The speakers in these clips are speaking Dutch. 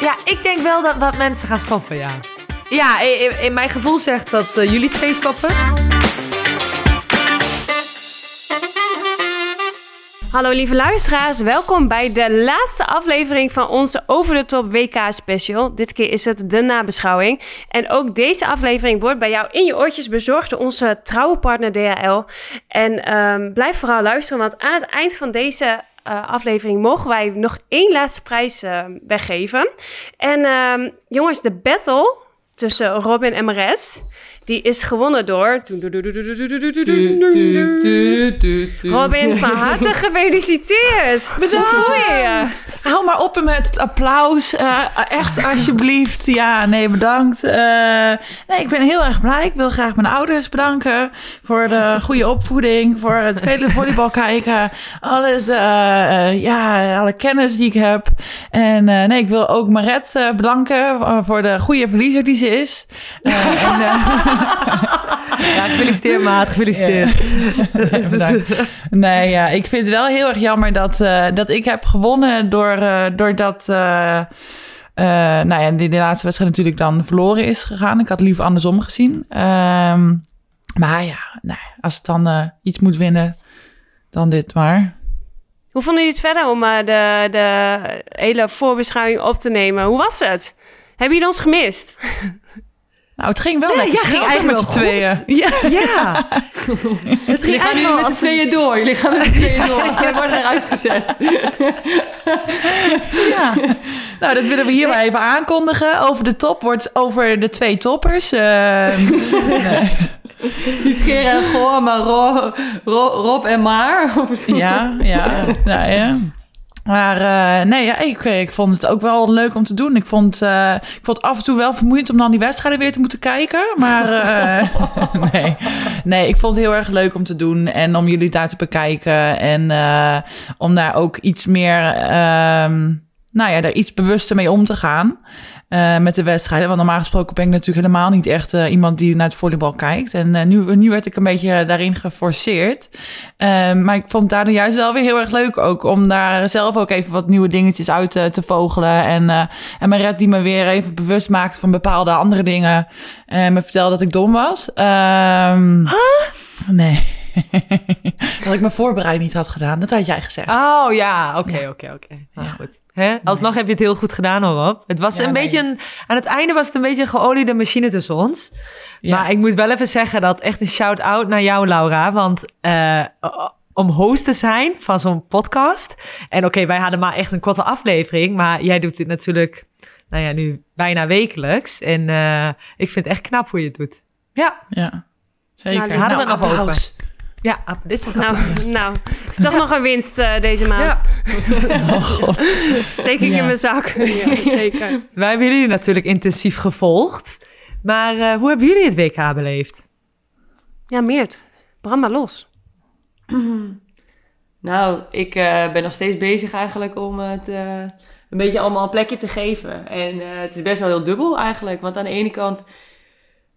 Ja, ik denk wel dat wat mensen gaan stoppen, ja. Ja, in, mijn gevoel zegt dat uh, jullie twee stoppen. Hallo lieve luisteraars, welkom bij de laatste aflevering van onze Over de Top WK special. Dit keer is het de nabeschouwing. En ook deze aflevering wordt bij jou in je oortjes bezorgd door onze trouwe partner DHL. En um, blijf vooral luisteren, want aan het eind van deze uh, aflevering mogen wij nog één laatste prijs uh, weggeven. En uh, jongens, de battle tussen Robin en Maret, die is gewonnen door... Robin, van harte gefeliciteerd. Bedankt. Hou maar op met het applaus. Uh, echt, alsjeblieft. Ja, nee, bedankt. Uh, nee, ik ben heel erg blij. Ik wil graag mijn ouders bedanken voor de goede opvoeding, voor het vele volleybal kijken, alle, uh, ja, alle kennis die ik heb. En nee, ik wil ook Maret bedanken voor de goede verliezer die ze is. en, ja, gefeliciteerd maat, gefeliciteerd. Ja, nee, ja, ik vind het wel heel erg jammer dat, uh, dat ik heb gewonnen door, uh, doordat... Uh, nou ja, de, de, laatste wedstrijd natuurlijk dan verloren is gegaan. Ik had liever andersom gezien. Um, maar ja, nee, als het dan iets moet winnen, dan dit maar. Hoe vonden jullie het verder om de, de hele voorbeschouwing op te nemen? Hoe was het? Hebben jullie ons gemist? Nou, het ging wel lekker. Ja, het ging eigenlijk met z'n tweeën. Ja. ja. het ging gaan nu met z'n tweeën door. Jullie gaan met z'n tweeën door. Jij wordt eruit gezet. ja. Nou, dat willen we hier maar even aankondigen. Over de top wordt over de twee toppers. Uh, nee. Niet Gerard en Goor, maar Ro, Ro, Rob en Maar. ja, ja. Nou ja. Maar uh, nee, ja, ik, ik vond het ook wel leuk om te doen. Ik vond, uh, ik vond het af en toe wel vermoeiend om dan die wedstrijden weer te moeten kijken. Maar nee. nee, ik vond het heel erg leuk om te doen. En om jullie daar te bekijken. En om daar ook iets meer, um, nou ja, daar iets bewuster mee om te gaan. Uh, met de wedstrijden. Want normaal gesproken ben ik natuurlijk helemaal niet echt uh, iemand die naar het volleybal kijkt. En uh, nu, nu werd ik een beetje daarin geforceerd. maar ik vond het daardoor juist wel weer heel erg leuk ook. Om daar zelf ook even wat nieuwe dingetjes uit te vogelen. En, en mijn red die me weer even bewust maakte van bepaalde andere dingen. En me vertelde dat ik dom was. Um, huh? Nee. dat ik mijn voorbereiding niet had gedaan. Dat had jij gezegd. Oh ja, oké, oké, oké. Nou, goed. Hè? Alsnog heb je het heel goed gedaan hoor, Rob. Het was een beetje een, aan het einde was het een beetje een geoliede machine tussen ons. Maar ik moet wel even zeggen dat echt een shout-out naar jou, Laura. Want uh, om host te zijn van zo'n podcast. En oké, wij hadden maar echt een korte aflevering. Maar jij doet dit natuurlijk, nou ja, nu bijna wekelijks. En uh, ik vind het echt knap hoe je het doet. Ja. Ja, zeker. Nou, hadden we het nog over. Ja, dit is nou, nou, is toch nog een winst uh, deze maand. Ja. oh god. Steek ik in mijn zak. Ja, zeker. Wij hebben jullie natuurlijk intensief gevolgd. Maar uh, hoe hebben jullie het WK beleefd? Ja, Meert. Brand maar los. Nou, ik uh, ben nog steeds bezig eigenlijk om het een beetje allemaal een plekje te geven. En het is best wel heel dubbel eigenlijk. Want aan de ene kant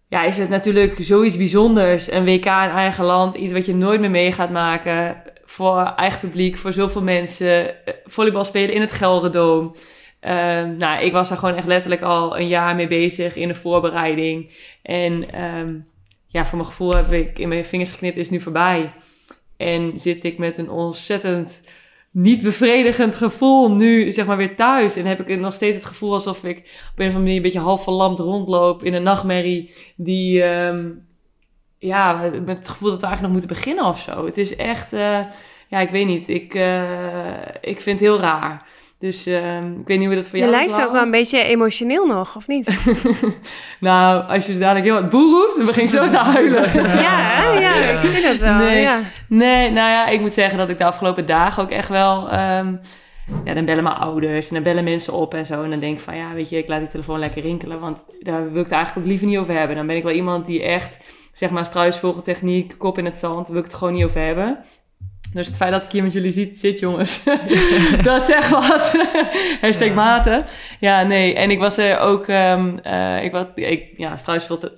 ja, is het natuurlijk zoiets bijzonders. Een WK in eigen land, iets wat je nooit meer mee gaat maken. Voor eigen publiek, voor zoveel mensen. Eh, volleybal spelen in het Gelredoom. Um, nou, ik was daar gewoon echt letterlijk al een jaar mee bezig in de voorbereiding. En um, ja, voor mijn gevoel heb ik in mijn vingers geknipt, is nu voorbij. En zit ik met een ontzettend niet bevredigend gevoel nu zeg maar weer thuis. En heb ik nog steeds het gevoel alsof ik op een of andere manier een beetje half verlamd rondloop in een nachtmerrie. Die, um, ja, met het gevoel dat we eigenlijk nog moeten beginnen of zo. Het is echt, uh, ja, ik weet niet. Ik, uh, ik vind het heel raar. Dus uh, ik weet niet hoe dat voor je jou is. Je lijkt ook wel een beetje emotioneel nog, of niet? nou, als je dus dadelijk heel wat boer roept, dan begin ik zo te huilen. ja, ja, ik zie dat wel. Nee, ja. nee, nou ja, ik moet zeggen dat ik de afgelopen dagen ook echt wel... Um, ja, dan bellen mijn ouders en dan bellen mensen op en zo. En dan denk ik van, ja, weet je, ik laat die telefoon lekker rinkelen. Want daar wil ik het eigenlijk ook liever niet over hebben. Dan ben ik wel iemand die echt, zeg maar, struisvogeltechniek, kop in het zand, wil ik het gewoon niet over hebben. Dus het feit dat ik hier met jullie zit, zit jongens, dat zegt wat. Hashtag ja. maten. Ja, nee. En ik was er ook, um, uh, ik was, ik, ja,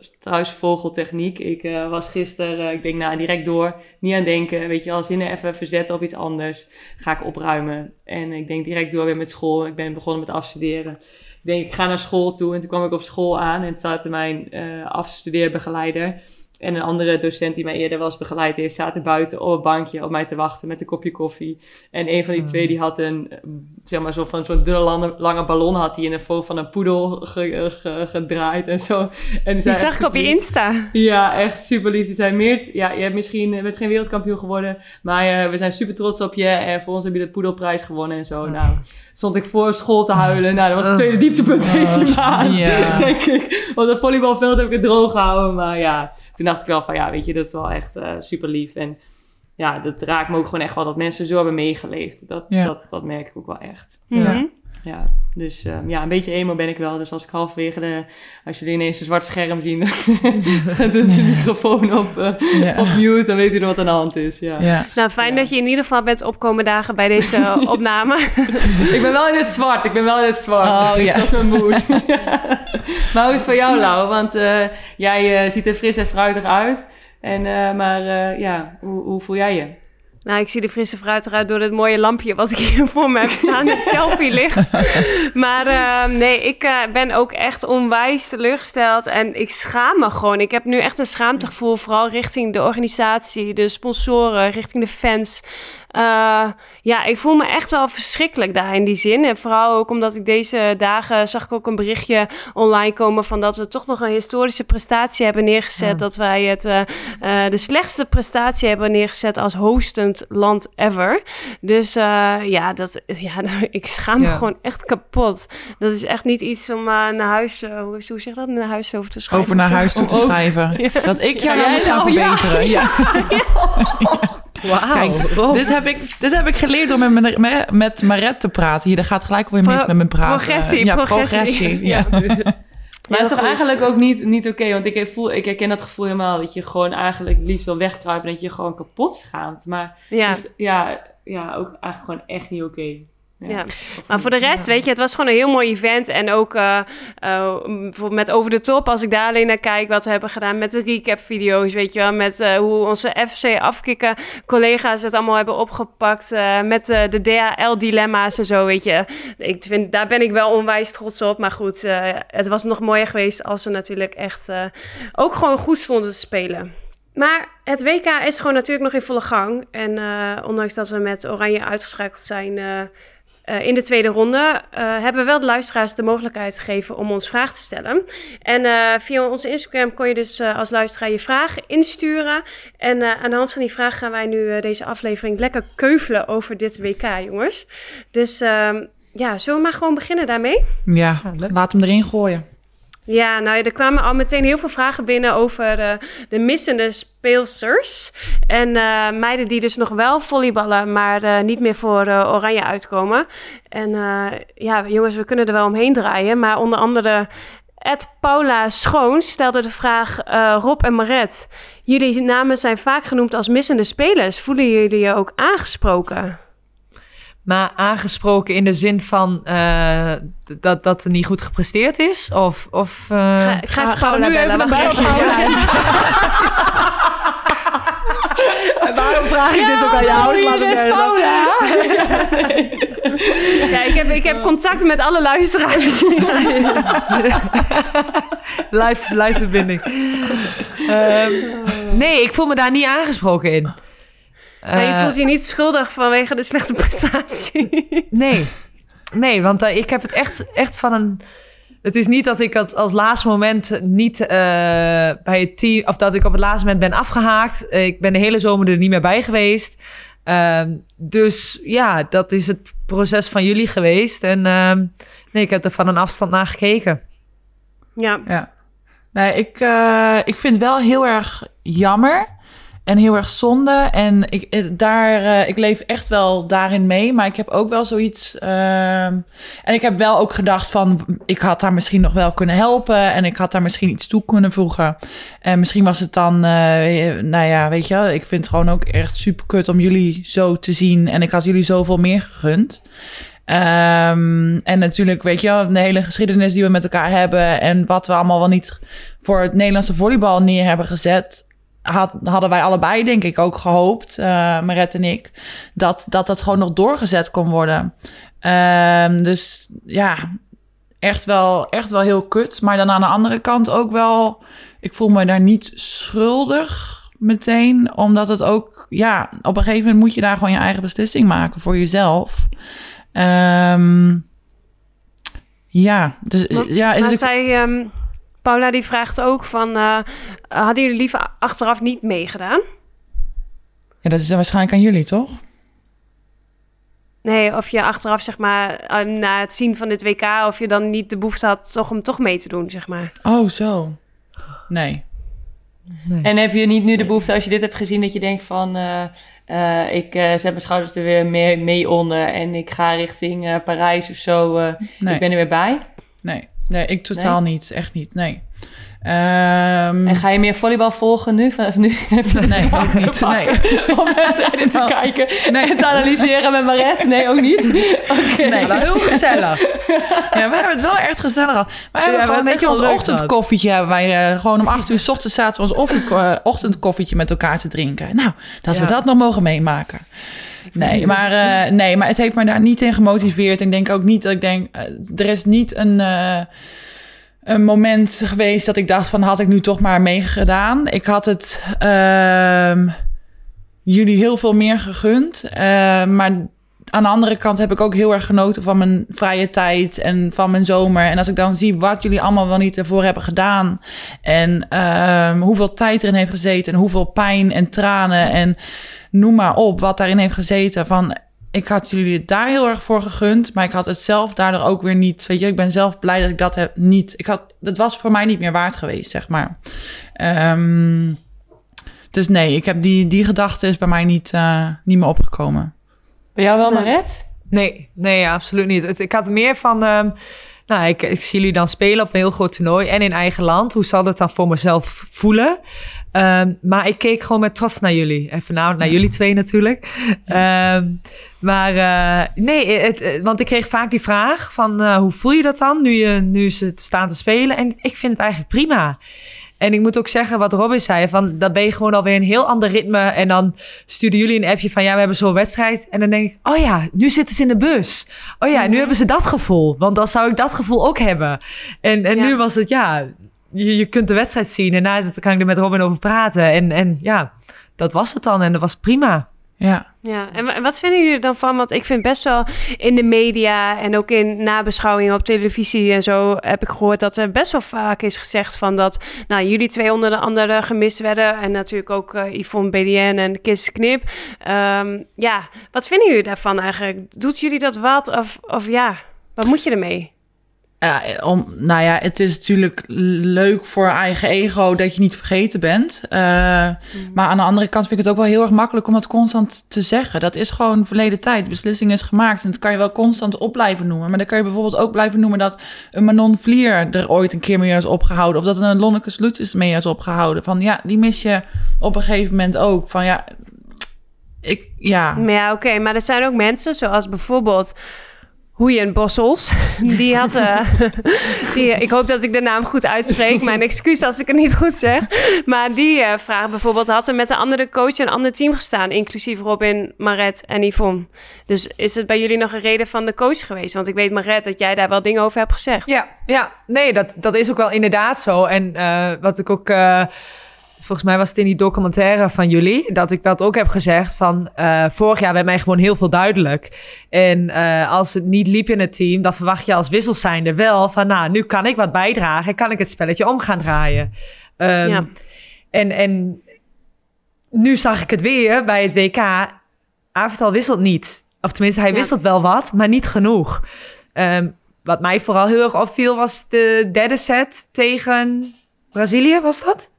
struisvogeltechniek. Ik uh, was gisteren, uh, ik denk nou direct door, niet aan denken. Weet je wel, zinnen even verzetten op iets anders. Ga ik opruimen. En ik denk direct door weer met school. Ik ben begonnen met afstuderen. Ik denk, ik ga naar school toe. En toen kwam ik op school aan en staat mijn afstudeerbegeleider en een andere docent die mij eerder was begeleid heeft, zaten buiten op een bankje op mij te wachten met een kopje koffie. En een van die twee, die had een, zeg maar, zo van zo'n dunne lange, lange ballon had hij in de vorm van een poedel gedraaid en zo. En die, zag ik op je Insta. Ja, echt super lief. Die zei, Meert, ja, je hebt misschien, je bent geen wereldkampioen geworden, maar uh, we zijn super trots op je en voor ons heb je de poedelprijs gewonnen en zo. Nou, stond ik voor school te huilen. Nou, dat was het tweede dieptepunt deze maand, denk ik. Want het volleybalveld heb ik het droog gehouden, maar ja toen dacht ik wel van ja, weet je, dat is wel echt uh, super lief. En ja, dat raakt me ook gewoon echt wel dat mensen zo hebben meegeleefd. Dat, dat, dat merk ik ook wel echt. Ja. Ja, dus um, ja, een beetje emo ben ik wel. Dus als ik halverwege de, als jullie ineens een zwart scherm zien, dan gaat de microfoon op, uh, ja. op mute, dan weet u er wat aan de hand is. Ja. ja. Nou, fijn dat je in ieder geval bent opkomen dagen bij deze opname. ik ben wel in het zwart, ik ben wel in het zwart. Oh, ja. Zoals mijn moed. maar hoe is het voor jou, Lau? Want uh, jij uh, ziet er fris en fruitig uit. En, maar ja, hoe, hoe voel jij je? Nou, ik zie de frisse fruit eruit door het mooie lampje wat ik hier voor me heb staan. Het selfie licht. Maar uh, nee, ik uh, ben ook echt onwijs teleurgesteld. En ik schaam me gewoon. Ik heb nu echt een schaamtegevoel. Vooral richting de organisatie, de sponsoren, richting de fans. Uh, ja, ik voel me echt wel verschrikkelijk daar in die zin. En vooral ook omdat ik deze dagen zag ik ook een berichtje online komen van dat we toch nog een historische prestatie hebben neergezet. Dat wij het uh, uh, de slechtste prestatie hebben neergezet als hostend land ever. Dus ja, dat, ja, ik schaam me ja. gewoon echt kapot. Dat is echt niet iets om naar huis, hoe, hoe zeg dat, naar huis over te schrijven. Over naar huis toe te schrijven. Ja. Dat ik ga ja, moet gaan verbeteren. ja. Wauw. dit, heb ik, dit heb ik geleerd door met, met, met Maret te praten. Hier, daar gaat gelijk weer mis met mijn praten. Progressie, ja, progressie. Ja. Maar het is toch eigenlijk ook niet, niet oké? Okay, want ik, voel, ik herken dat gevoel helemaal. Dat je gewoon eigenlijk liefst wil wegkruipen. Dat je gewoon kapot schaamt. Maar ja, dus, ja, ja ook eigenlijk gewoon echt niet oké. Okay. Ja. maar voor de rest, weet je, het was gewoon een heel mooi event. En ook uh, uh, met Over de Top, als ik daar alleen naar kijk, wat we hebben gedaan met de recap-video's, weet je wel. Met uh, hoe onze FC afkikken collega's het allemaal hebben opgepakt. met de DHL-dilemma's en zo, weet je. Ik vind, daar ben ik wel onwijs trots op. Maar goed, het was nog mooier geweest als ze natuurlijk echt ook gewoon goed stonden te spelen. Maar het WK is gewoon natuurlijk nog in volle gang. En ondanks dat we met Oranje uitgeschakeld zijn uh, in de tweede ronde uh, hebben we wel de luisteraars de mogelijkheid gegeven om ons vragen te stellen. En uh, via onze Instagram kon je dus als luisteraar je vragen insturen. En aan de hand van die vraag gaan wij nu deze aflevering lekker keuvelen over dit WK, jongens. Dus ehm, ja, zullen we maar gewoon beginnen daarmee? Ja, laat hem erin gooien. Ja, nou er kwamen al meteen heel veel vragen binnen over de missende speelsters. En uh, meiden die dus nog wel volleyballen, maar uh, niet meer voor Oranje uitkomen. En ja, jongens, we kunnen er wel omheen draaien. Maar onder andere Ed Paula Schoons stelde de vraag: Rob en Maret, jullie namen zijn vaak genoemd als missende spelers. Voelen jullie je ook aangesproken? Maar aangesproken in de zin van uh, dat, dat er niet goed gepresteerd is? Of... of uh... ga, ik ga, ga, nu bellen. Even Wacht Waarom vraag ik ja, dit ook aan jou? Laat ik ja, ik heb, ik heb contact met alle luisteraars. live, live verbinding. Um, nee, ik voel me daar niet aangesproken in. Maar je eh, voelt je niet schuldig vanwege de slechte prestatie. nee, nee, want uh, ik heb het echt, echt van een. Het is niet dat ik het als laatste moment niet uh, bij het team. of dat ik op het laatste moment ben afgehaakt. ik ben de hele zomer er niet meer bij geweest. Uh, dus ja, dat is het proces van jullie geweest. En ehm, nee, ik heb er van een afstand naar gekeken. Ja. ja. Nee, ik, ik vind het wel heel erg jammer en heel erg zonde. En ik, eh, daar, uh, ik leef echt wel daarin mee. Maar ik heb ook wel zoiets. Uh, en ik heb wel ook gedacht van. Ik had daar misschien nog wel kunnen helpen. En ik had daar misschien iets toe kunnen voegen. En misschien was het dan. Uh, nou ja, weet je. Ik vind het gewoon ook echt super kut om jullie zo te zien. En ik had jullie zoveel meer gegund. Um, en natuurlijk, weet je wel, de hele geschiedenis die we met elkaar hebben. En wat we allemaal wel niet voor het Nederlandse volleybal neer hebben gezet had, hadden wij allebei, denk ik, ook gehoopt, uh, Maret en ik, dat, dat dat gewoon nog doorgezet kon worden. Um, dus ja, echt wel, echt wel heel kut. Maar dan aan de andere kant ook wel, ik voel me daar niet schuldig meteen, omdat het ook, ja, op een gegeven moment moet je daar gewoon je eigen beslissing maken voor jezelf. Um, ja, dus maar, ja. Maar zij, um, Paula die vraagt ook van, uh, hadden jullie liever achteraf niet meegedaan? Ja, dat is waarschijnlijk aan jullie, toch? Nee, of je achteraf, zeg maar, uh, na het zien van dit WK, of je dan niet de behoefte had toch om toch mee te doen, zeg maar. Oh, zo. Nee. nee. En heb je niet nu de behoefte, als je dit hebt gezien, dat je denkt van... Uh, uh, ik uh, zet mijn schouders er weer mee, mee onder en ik ga richting uh, Parijs of zo. Nee. Ik ben er weer bij. Nee, nee ik totaal nee? niet. Echt niet. Nee. Um... En ga je meer volleybal volgen nu? Vanaf nu nee, ook niet. Nee. Om wedstrijden te oh. kijken nee. en te analyseren met Maret? Nee, ook niet? Okay. Nee, maar heel gezellig. ja, we hebben het wel echt gezellig gehad. Maar we hebben ja, gewoon, weet je, ons ochtendkoffietje hebben wij uh, gewoon om acht uur s ochtends zaten we ons uh, ochtendkoffietje met elkaar te drinken. Nou, dat ja. we dat nog mogen meemaken. Nee, maar, uh, nee, maar het heeft mij daar niet in gemotiveerd. Ik denk ook niet dat ik denk, er is niet een een moment geweest dat ik dacht van had ik nu toch maar meegedaan. Ik had het uh, jullie heel veel meer gegund. Maar aan de andere kant heb ik ook heel erg genoten van mijn vrije tijd en van mijn zomer. En als ik dan zie wat jullie allemaal wel niet ervoor hebben gedaan. En uh, hoeveel tijd erin heeft gezeten. En hoeveel pijn en tranen en noem maar op wat daarin heeft gezeten. Van ik had jullie het daar heel erg voor gegund, maar ik had het zelf daardoor ook weer niet. Weet je, ik ben zelf blij dat ik dat heb niet. Ik had, dat was voor mij niet meer waard geweest, zeg maar. Um, dus nee, ik heb die, die gedachte is bij mij niet, uh, niet meer opgekomen. Bij jou wel, Maret? Nee, nee, absoluut niet. Het, ik had meer van. Um, nou, ik, ik zie jullie dan spelen op een heel groot toernooi en in eigen land. Hoe zal dat dan voor mezelf voelen? Um, maar ik keek gewoon met trots naar jullie. En vanavond naar jullie twee natuurlijk. Um, maar uh, nee, het, want ik kreeg vaak die vraag van uh, hoe voel je dat dan nu, je, nu ze staan te spelen? En ik vind het eigenlijk prima. En ik moet ook zeggen wat Robin zei, van dat ben je gewoon alweer een heel ander ritme. En dan sturen jullie een appje van ja, we hebben zo'n wedstrijd. En dan denk ik, oh ja, nu zitten ze in de bus. Oh ja, nu hebben ze dat gevoel. Want dan zou ik dat gevoel ook hebben. En, en ja. nu was het ja, je, je kunt de wedstrijd zien. En na kan ik er met Robin over praten. En, en ja, dat was het dan. En dat was prima. Ja. Ja, en wat vinden jullie er dan van? Want ik vind best wel in de media en ook in nabeschouwingen op televisie en zo heb ik gehoord dat er best wel vaak is gezegd van dat nou, jullie twee onder de andere gemist werden. En natuurlijk ook uh, Yvonne BDN en Kis Knip. Um, ja, wat vinden jullie daarvan eigenlijk? Doet jullie dat wat? Of, of ja, wat moet je ermee? Ja, om, nou ja, het is natuurlijk leuk voor eigen ego dat je niet vergeten bent. Uh, mm. Maar aan de andere kant vind ik het ook wel heel erg makkelijk om dat constant te zeggen. Dat is gewoon verleden tijd. De beslissing is gemaakt en dat kan je wel constant op blijven noemen. Maar dan kan je bijvoorbeeld ook blijven noemen dat een Manon Vlier er ooit een keer mee is opgehouden. Of dat een Lonneke Sloetjes mee is opgehouden. Van ja, die mis je op een gegeven moment ook. Van ja, ik, ja. Ja, oké. Okay, maar er zijn ook mensen zoals bijvoorbeeld Hoeien Bossels. Die had. Uh, die, ik hoop dat ik de naam goed uitspreek. Mijn excuus als ik het niet goed zeg. Maar die uh, vraag bijvoorbeeld had er met een andere coach en een ander team gestaan. Inclusief Robin, Maret en Yvonne. Dus is het bij jullie nog een reden van de coach geweest? Want ik weet, Maret, dat jij daar wel dingen over hebt gezegd. Ja, ja nee, dat, dat is ook wel inderdaad zo. En uh, wat ik ook volgens mij was het in die documentaire van jullie, dat ik dat ook heb gezegd van uh, vorig jaar bij mij gewoon heel veel duidelijk. En uh, als het niet liep in het team, dan verwacht je als wisselzijnde wel van nou, nu kan ik wat bijdragen, kan ik het spelletje om gaan draaien. Um, ja. En, en nu zag ik het weer bij het WK. Avertal wisselt niet. Of tenminste, hij ja. wisselt wel wat, maar niet genoeg. Um, wat mij vooral heel erg opviel was de derde set tegen Brazilië, was dat?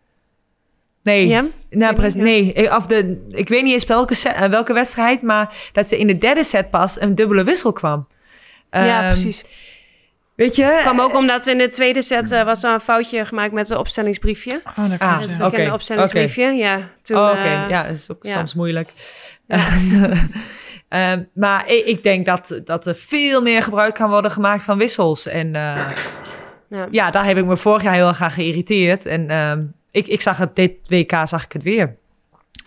Nee, Ja? nou, Weet pres- niet, ja. nee. Ik, of de, ik weet niet eens welke, set- eh, welke wedstrijd, maar dat ze in de derde set pas een dubbele wissel kwam. ja, Ehm, precies. Weet je? kwam ook omdat in de tweede set eh, was er een foutje gemaakt met het opstellingsbriefje. Oh, dat Ah, Het opstellingsbriefje, ja. Toen, oh, oké. eh, ja, dat is ook ja. soms moeilijk. Ja. Ehm, maar ik, ik denk dat, dat er veel meer gebruik kan worden gemaakt van wissels. En eh, ja. ja, daar heb ik me vorig jaar heel erg aan geïrriteerd. En ehm, ik, ik zag het dit WK zag ik het weer.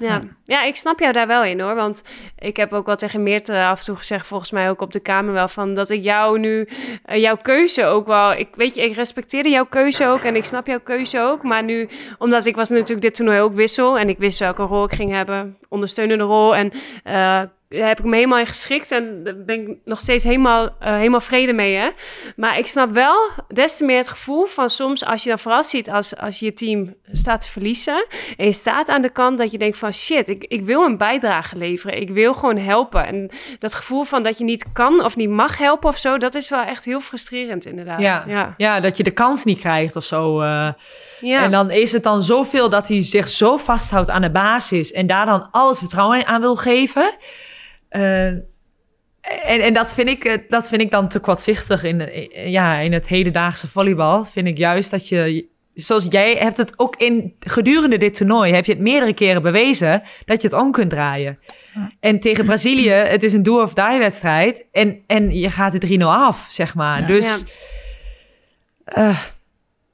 Ja. ja, ik snap jou daar wel in hoor. Want ik heb ook wel tegen Meerte af en toe gezegd, volgens mij ook op de Kamer wel, van dat ik jou nu, eh, jouw keuze ook wel, ik weet je, ik respecteerde jouw keuze ook en ik snap jouw keuze ook. Maar nu, omdat ik was natuurlijk dit toernooi ook wissel en ik wist welke rol ik ging hebben, ondersteunende rol. En eh, heb ik me helemaal in geschikt en daar ben ik nog steeds helemaal, eh, helemaal vrede mee. Hè? Maar ik snap wel des te meer het gevoel van soms als je dan vooral ziet als, als je team staat te verliezen en je staat aan de kant dat je denkt van shit, ik, ik wil een bijdrage leveren. Ik wil gewoon helpen. En dat gevoel van dat je niet kan of niet mag helpen of zo, dat is wel echt heel frustrerend inderdaad. Ja. ja. Ja, dat je de kans niet krijgt of zo. eh. Ja. En dan is het dan zoveel dat hij zich zo vasthoudt aan de basis en daar dan al het vertrouwen aan wil geven. Eh, en, en dat, vind ik, eh, dat vind ik dan te kortzichtig in, eh, ja, in het hedendaagse volleybal. Vind ik juist dat je, zoals jij hebt het ook in gedurende dit toernooi, heb je het meerdere keren bewezen dat je het om kunt draaien. En tegen Brazilië, het is een do-of-die wedstrijd en, en je gaat het 3-0 af, zeg maar. Ja. Dus Ja. eh,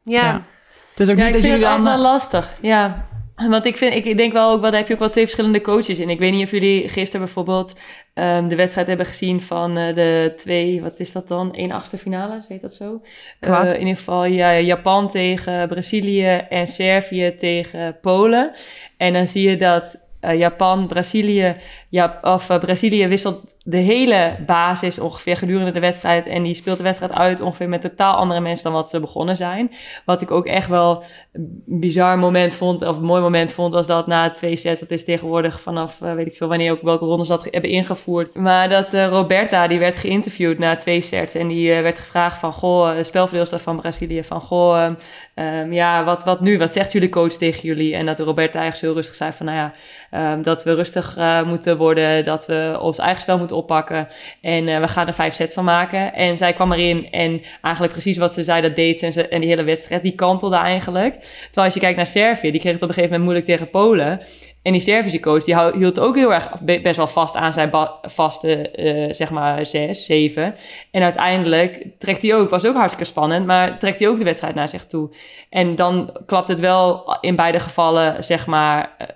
ja. Ja. Het is ook Ja, niet ik dat vind jullie het dan... wel lastig. Ja, want ik, vind, ik, denk wel ook, wel, daar heb je ook wel twee verschillende coaches in. Ik weet niet of jullie gisteren bijvoorbeeld ehm, de wedstrijd hebben gezien van eh, de twee, wat is dat dan? 1 achtste finale, heet dat zo? Eh, in ieder geval ja, Japan tegen Brazilië en Servië tegen Polen. En dan zie je dat eh, Japan, Brazilië, ja, of Brazilië wisselt de hele basis ongeveer gedurende de wedstrijd. En die speelt de wedstrijd uit ongeveer met totaal andere mensen dan wat ze begonnen zijn. Wat ik ook echt wel een bizar moment vond, of een mooi moment vond, was dat na twee sets, dat is tegenwoordig vanaf, eh, weet ik veel wanneer ook welke rondes dat hebben ingevoerd. Maar dat eh, Roberta, die werd geïnterviewd na twee sets en die eh, werd gevraagd van, goh, de spelverdeelster van Brazilië, van, goh, ehm, ehm, ja, wat, wat nu? Wat zegt jullie coach tegen jullie? En dat Roberta eigenlijk zo rustig zei van, nou ja, ehm, dat we rustig moeten worden, dat we ons eigen spel moeten oppakken en eh, we gaan er vijf sets van maken. En zij kwam erin en eigenlijk precies wat ze zei, dat deed ze en, die hele wedstrijd, die kantelde eigenlijk. Terwijl als je kijkt naar Servië, die kreeg het op een gegeven moment moeilijk tegen Polen. En die Servische coach, die hield ook heel erg be- best wel vast aan zijn vaste, eh, zeg maar, zes, zeven. En uiteindelijk trekt hij ook, was ook hartstikke spannend, maar trekt hij ook de wedstrijd naar zich toe. En dan klapt het wel in beide gevallen, zeg maar, eh,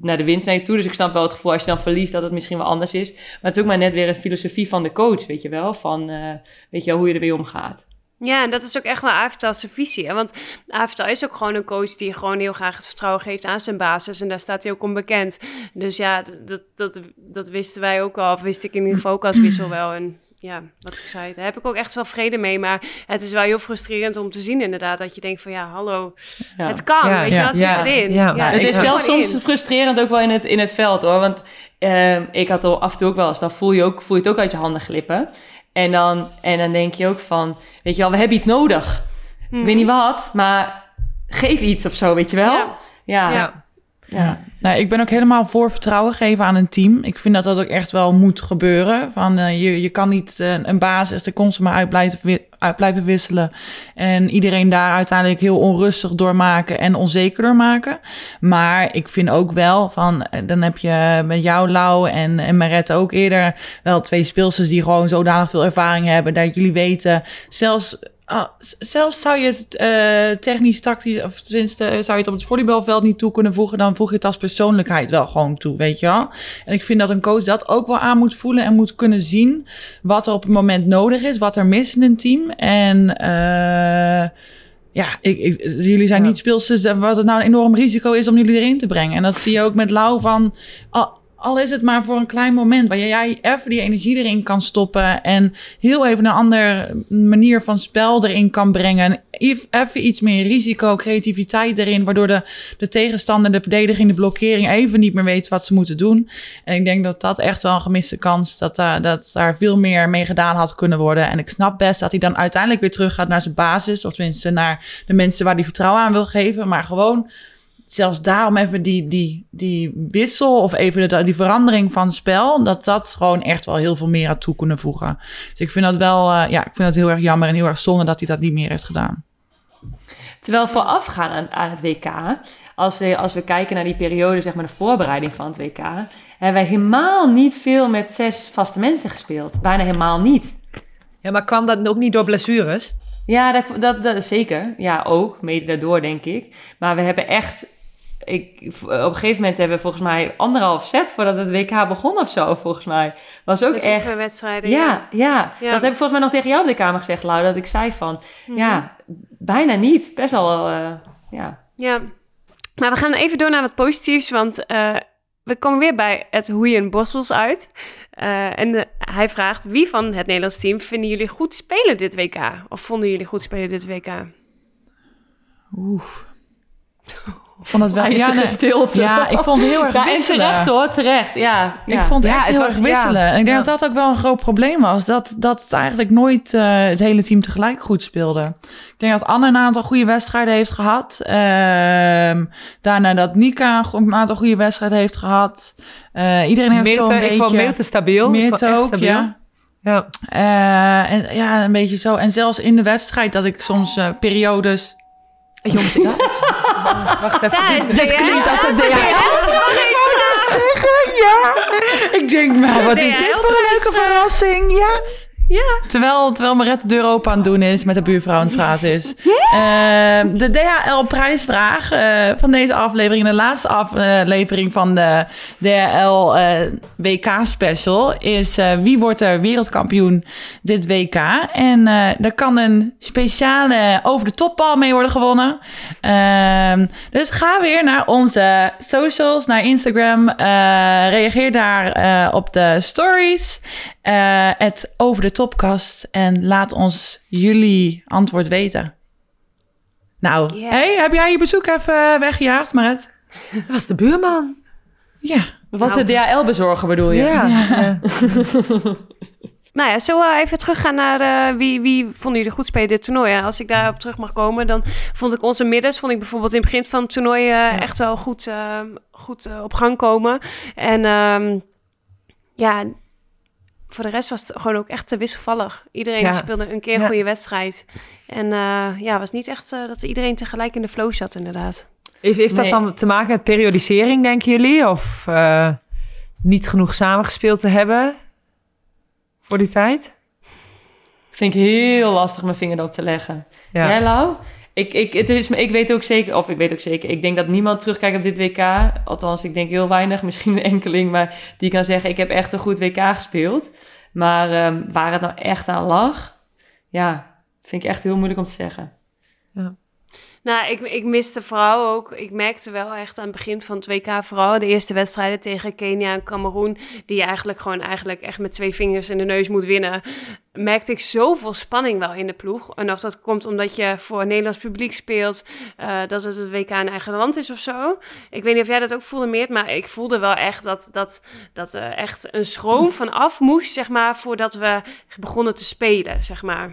naar de winst naar je toe. Dus ik snap wel het gevoel als je dan verliest dat het misschien wel anders is. Maar het is ook maar net weer een filosofie van de coach, weet je wel. Van, eh, weet je wel, hoe je er weer omgaat. Ja, en dat is ook echt wel Avital's visie. Hè? Want Avital is ook gewoon een coach die gewoon heel graag het vertrouwen geeft aan zijn basis. En daar staat hij ook onbekend. Dus ja, dat, dat, dat wisten wij ook al. Of wist ik in ieder geval ook als wissel wel. Ja, wat ik zei, daar heb ik ook echt wel vrede mee. Maar het is wel heel frustrerend om te zien inderdaad. Dat je denkt van ja, hallo, Ja. het kan. Ja, weet je, wat ja, zit erin? ja. Ja, het is zelfs soms in. frustrerend ook wel in het, in het veld hoor. Want ehm, ik had al af en toe ook wel eens, dan voel je, ook, voel je het ook uit je handen glippen. En dan, en dan denk je ook van, weet je wel, we hebben iets nodig. Mhm. Ik weet niet wat, maar geef iets of zo, weet je wel? Ja. Ja. Ja. Nou, ik ben ook helemaal voor vertrouwen geven aan een team. Ik vind dat dat ook echt wel moet gebeuren. Van, eh, je, je kan niet eh, een basis er constant maar uit blijven, uit blijven wisselen. En iedereen daar uiteindelijk heel onrustig door maken en onzeker door maken. Maar ik vind ook wel van, eh, dan heb je met jou, Lau en, en Marette ook eerder wel twee speelsters die gewoon zodanig veel ervaring hebben. Dat jullie weten, zelfs Z- zelfs zou je het eh, technisch, tactisch, of tenminste, eh, zou je het op het volleybalveld niet toe kunnen voegen, dan voeg je het als persoonlijkheid wel gewoon toe, weet je wel. En ik vind dat een coach dat ook wel aan moet voelen en moet kunnen zien wat er op het moment nodig is, wat er mis in een team. En eh, ja, ik, ik, jullie zijn Ja. niet speelsters eh, wat het nou een enorm risico is om jullie erin te brengen. En dat zie je ook met Lau van, al, al is het maar voor een klein moment, waar jij even die energie erin kan stoppen en heel even een andere manier van spel erin kan brengen. Ev- Even iets meer risico, creativiteit erin, waardoor de, de tegenstander, de verdediging, de blokkering even niet meer weet wat ze moeten doen. En ik denk dat dat echt wel een gemiste kans, dat, daar dat daar veel meer mee gedaan had kunnen worden. En ik snap best dat hij dan uiteindelijk weer terug gaat naar zijn basis, of tenminste naar de mensen waar hij vertrouwen aan wil geven, maar gewoon zelfs daarom even die, die, die wissel of even de, die verandering van spel, dat dat gewoon echt wel heel veel meer aan toe kunnen voegen. Dus ik vind dat wel, uh, ja, ik vind dat heel erg jammer en heel erg zonde dat hij dat niet meer heeft gedaan. Terwijl voorafgaan aan, aan het WK, als we, als we kijken naar die periode, zeg maar de voorbereiding van het WK, hebben wij helemaal niet veel met zes vaste mensen gespeeld. Bijna helemaal niet. Ja, maar kwam dat ook niet door blessures? Ja, dat, dat, dat zeker. Ja, ook. Mede daardoor, denk ik. Maar we hebben echt... Ik, op een gegeven moment hebben we volgens mij anderhalf set voordat het WK begon of zo, volgens mij. Was ook Met echt... wedstrijden. Ja, Ja. ja, Ja. dat heb ik volgens mij nog tegen jou op de kamer gezegd, Lau. Dat ik zei van, ja, bijna niet. Best wel, eh, ja. Ja, maar we gaan even door naar wat positiefs, want eh, we komen weer bij het Hoeien Bossels uit. Eh, en eh, hij vraagt, wie van het Nederlands team vinden jullie goed spelen dit WK? Of vonden jullie goed spelen dit WK? Oeh. Ik vond het ja, nee. stilte. ja, ik vond het heel erg Ja, en wisselen. terecht hoor, terecht. Ja, Ik ja. vond het Ja, echt het heel was- erg wisselen. ja. En ik denk Ja. dat dat ook wel een groot probleem was. Dat, dat het eigenlijk nooit eh, het hele team tegelijk goed speelde. Ik denk dat Anne een aantal goede wedstrijden heeft gehad. Ehm, daarna dat Nika een aantal goede wedstrijden heeft gehad. Eh, iedereen heeft Meerte, zo een ik beetje... vond Meerte stabiel. Ik vond Meerte echt ook, stabiel. ja. Ja. Eh, en, ja, een beetje zo. En zelfs in de wedstrijd dat ik soms periodes... Jongens, dat? Wacht even. Ja, dit- is Dit klinkt als een DHL. DHL. Ja, ik denk, maar wat is dit voor een leuke verrassing? Ja. Ja. Terwijl, terwijl Maret de deur open aan het doen is, met de buurvrouw aan het praten is. Ehm, de DHL-prijsvraag eh, van deze aflevering, de laatste aflevering van de DHL eh, WK-special, is eh, wie wordt er wereldkampioen dit WK? En er kan een speciale over-de-topbal mee worden gewonnen. Ehm, dus ga weer naar onze socials, naar Instagram. reageer daar op de stories. Eh, het over de topkast. En laat ons jullie antwoord weten. Nou, Ja. hey, heb jij je bezoek even weggejaagd, Maret? Dat was de buurman. Ja. Dat was Nou, de DHL-bezorger bedoel je? Ja. ja. Nou ja, zullen we even teruggaan naar eh, wie, wie vonden jullie goed spelen dit toernooi? Als ik daarop terug mag komen, dan vond ik onze middens, vond ik bijvoorbeeld in het begin van het toernooi eh, echt wel goed, goed op gang komen. En ehm, ja, voor de rest was het gewoon ook echt te wisselvallig. Iedereen Ja. speelde een keer een Ja. goede wedstrijd. En eh, ja, het was niet echt eh, dat iedereen tegelijk in de flow zat inderdaad. Heeft, heeft dat Nee. dan te maken met periodisering, denken jullie? Of eh, niet genoeg samengespeeld te hebben voor die tijd? Vind ik heel lastig mijn vinger erop te leggen. Ja. Jij, Lau? Ik, ik, het is, ik weet ook zeker, of ik weet ook zeker, ik denk dat niemand terugkijkt op dit WK. Althans, ik denk heel weinig, misschien een enkeling, maar die kan zeggen: Ik heb echt een goed WK gespeeld. Maar ehm, waar het nou echt aan lag, ja, vind ik echt heel moeilijk om te zeggen. Nou, ik, ik miste vooral ook, ik merkte wel echt aan het begin van het WK, vooral de eerste wedstrijden tegen Kenia en Cameroen, die je eigenlijk gewoon eigenlijk echt met twee vingers in de neus moet winnen, merkte ik zoveel spanning wel in de ploeg. En of dat komt omdat je voor Nederlands publiek speelt, eh, dat het het WK in eigen land is of zo. Ik weet niet of jij dat ook voelde, Meert, maar ik voelde wel echt dat, dat, dat echt een schroom van af moest, zeg maar, voordat we begonnen te spelen, zeg maar.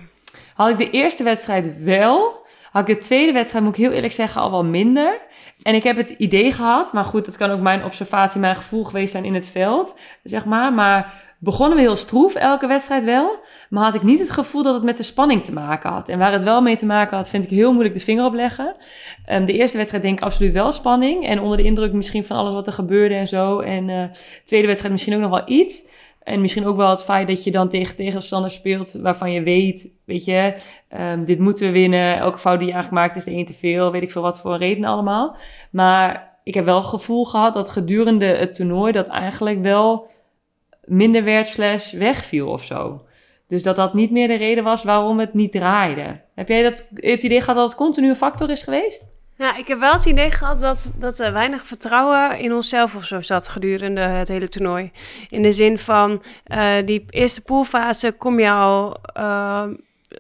Had ik de eerste wedstrijd wel, had ik de tweede wedstrijd, moet ik heel eerlijk zeggen, al wel minder. En ik heb het idee gehad, maar goed, dat kan ook mijn observatie, mijn gevoel geweest zijn in het veld, zeg maar. Maar begonnen we heel stroef, elke wedstrijd wel. Maar had ik niet het gevoel dat het met de spanning te maken had. En waar het wel mee te maken had, vind ik heel moeilijk de vinger op leggen. Ehm, de eerste wedstrijd denk ik absoluut wel spanning. En onder de indruk misschien van alles wat er gebeurde en zo. En eh, de tweede wedstrijd misschien ook nog wel iets. En misschien ook wel het feit dat je dan tegen tegenstanders speelt waarvan je weet, weet je, ehm, dit moeten we winnen. Elke fout die je eigenlijk maakt is er één te veel. Weet ik veel wat voor reden allemaal. Maar ik heb wel het gevoel gehad dat gedurende het toernooi dat eigenlijk wel minder werd slash wegviel of zo. Dus dat dat niet meer de reden was waarom het niet draaide. Heb jij dat, het idee gehad dat het continu een factor is geweest? Ja, ik heb wel het idee gehad dat, dat er weinig vertrouwen in onszelf of zo zat gedurende het hele toernooi. In de zin van, eh, die eerste poolfase kom je al eh,